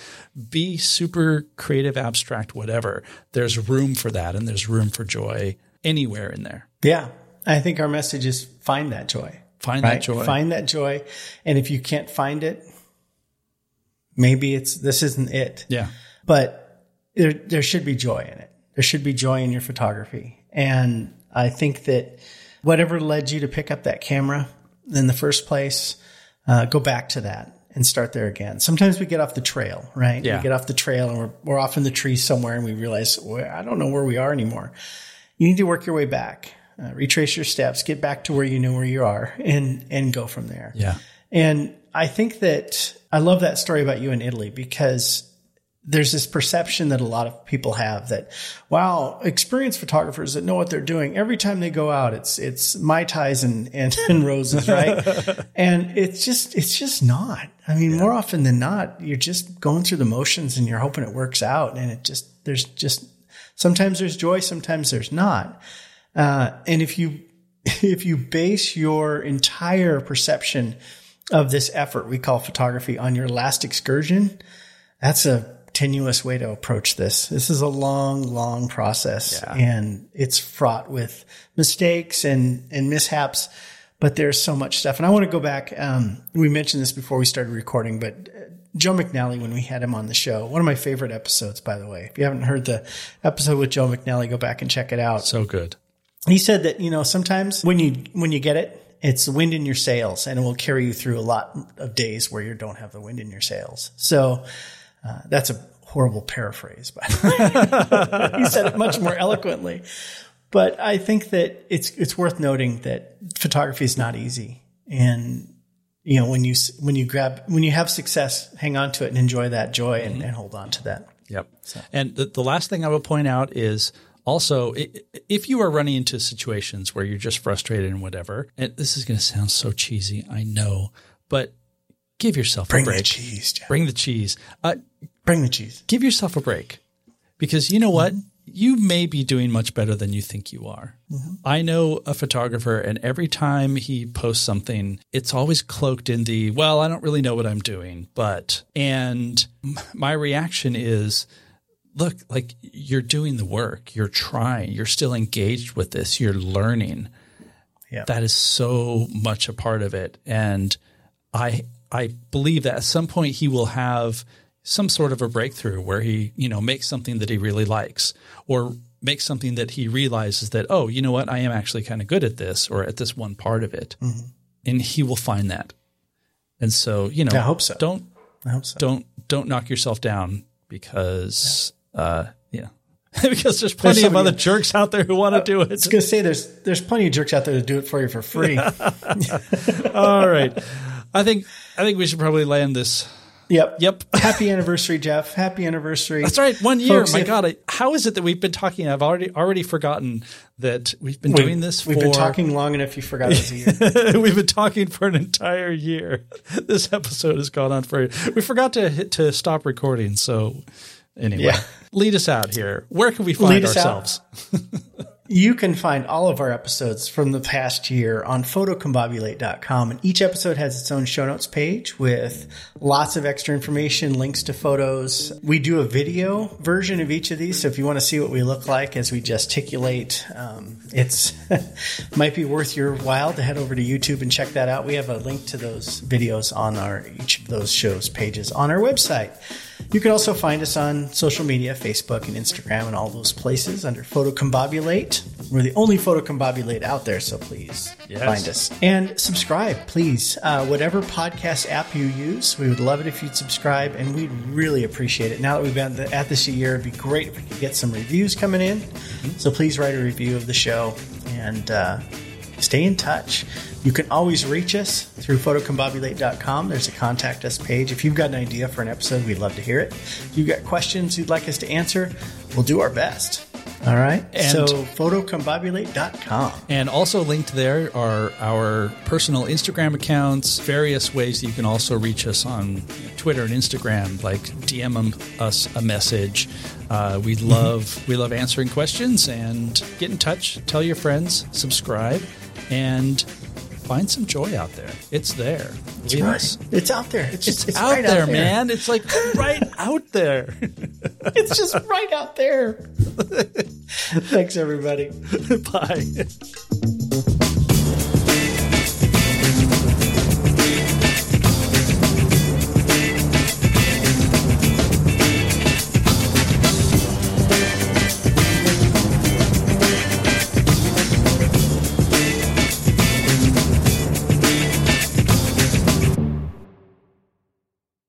Be super creative, abstract, whatever. There's room for that and there's room for joy anywhere in there. Yeah. I think our message is find that joy. Find right? that joy. Find that joy. And if you can't find it, maybe it's this isn't it. yeah. But there there should be joy in it. There should be joy in your photography. And I think that whatever led you to pick up that camera in the first place, uh, go back to that and start there again. Sometimes we get off the trail, right? Yeah. We get off the trail and we're, we're off in the trees somewhere and we realize, well, I don't know where we are anymore. You need to work your way back, uh, retrace your steps, get back to where you know where you are and, and go from there. Yeah. And I think that I love that story about you in Italy because there's this perception that a lot of people have that, wow, experienced photographers that know what they're doing. Every time they go out, it's, it's Mai Tais and, and, and roses, right? and it's just, it's just not. I mean, more often than not, you're just going through the motions and you're hoping it works out. And it just, there's just, sometimes there's joy, sometimes there's not. Uh, and if you, if you base your entire perception of this effort we call photography on your last excursion, that's a tenuous way to approach this. This is a long, long process Yeah. and it's fraught with mistakes and, and mishaps, but there's so much stuff. And I want to go back. Um, we mentioned this before we started recording, but uh, Joe McNally, when we had him on the show, one of my favorite episodes, by the way, if you haven't heard the episode with Joe McNally, go back and check it out So good. he said that you know sometimes when you when you get it it's the wind in your sails and it will carry you through a lot of days where you don't have the wind in your sails so uh, that's a horrible paraphrase but he said it much more eloquently. But i think that it's it's worth noting that photography is not easy. And you know when you when you grab when you have success hang on to it and enjoy that joy and, and hold on to that. Yep. And the, the last thing I will point out is also if you are running into situations where you're just frustrated and whatever, and this is going to sound so cheesy, I know, but give yourself bring a break. the cheese Jeff. Bring the cheese. Uh, bring the cheese give yourself a break because you know what? You may be doing much better than you think you are. I know a photographer, and every time he posts something, it's always cloaked in the, well, I don't really know what I'm doing, but, and my reaction is, look, like you're doing the work, you're trying, you're still engaged with this, you're learning. Yeah. That is so much a part of it. And I I believe that at some point he will have some sort of a breakthrough where he, you know, makes something that he really likes or makes something that he realizes that, oh, you know what, I am actually kind of good at this or at this one part of it. and He will find that. And so, you know, I hope so. Don't I hope so. don't don't knock yourself down because uh, yeah, because there's plenty There's of other jerks out there who want to do it. I was gonna say there's there's plenty of jerks out there to do it for you for free. All right, I think I think we should probably land this. yep. Yep. Happy anniversary, Jeff. Happy anniversary. That's right. One year. Folks, My if- God, I, how is it that we've been talking? I've already already forgotten that we've been doing this. For We've for, been talking long enough. You forgot it was a year. we've been talking for an entire year. This episode has gone on for. We forgot to hit to stop recording. So anyway, Yeah. lead us out here. Where can we find Lead us out. ourselves? You can find all of our episodes from the past year on photocombobulate.com. And each episode has its own show notes page with lots of extra information, links to photos. We do a video version of each of these. So if you want to see what we look like as we gesticulate, um, it's might be worth your while to head over to YouTube and check that out. We have a link to those videos on our each of those shows pages on our website. You can also find us on social media, Facebook and Instagram and all those places under Photocombobulate. We're the only Photocombobulate out there, so please Yes. find us. And subscribe, please. Uh, whatever podcast app you use, we would love it if you'd subscribe, and we'd really appreciate it. Now that we've been at this a year, it'd be great if we could get some reviews coming in. So please write a review of the show and uh, stay in touch. You can always reach us through photocombobulate.com. There's a contact us page. If you've got an idea for an episode, we'd love to hear it. If you've got questions you'd like us to answer, we'll do our best. All right. And- so photocombobulate.com. And also linked there are our personal Instagram accounts, various ways that you can also reach us on Twitter and Instagram, like DM us a message. Uh, we love we love answering questions and get in touch. Tell your friends, subscribe, and find some joy out there. It's there. Leave us. It's out there. It's just It's, it's out right there, out there, man. It's like right out there. It's just right out there. Thanks, everybody. Bye.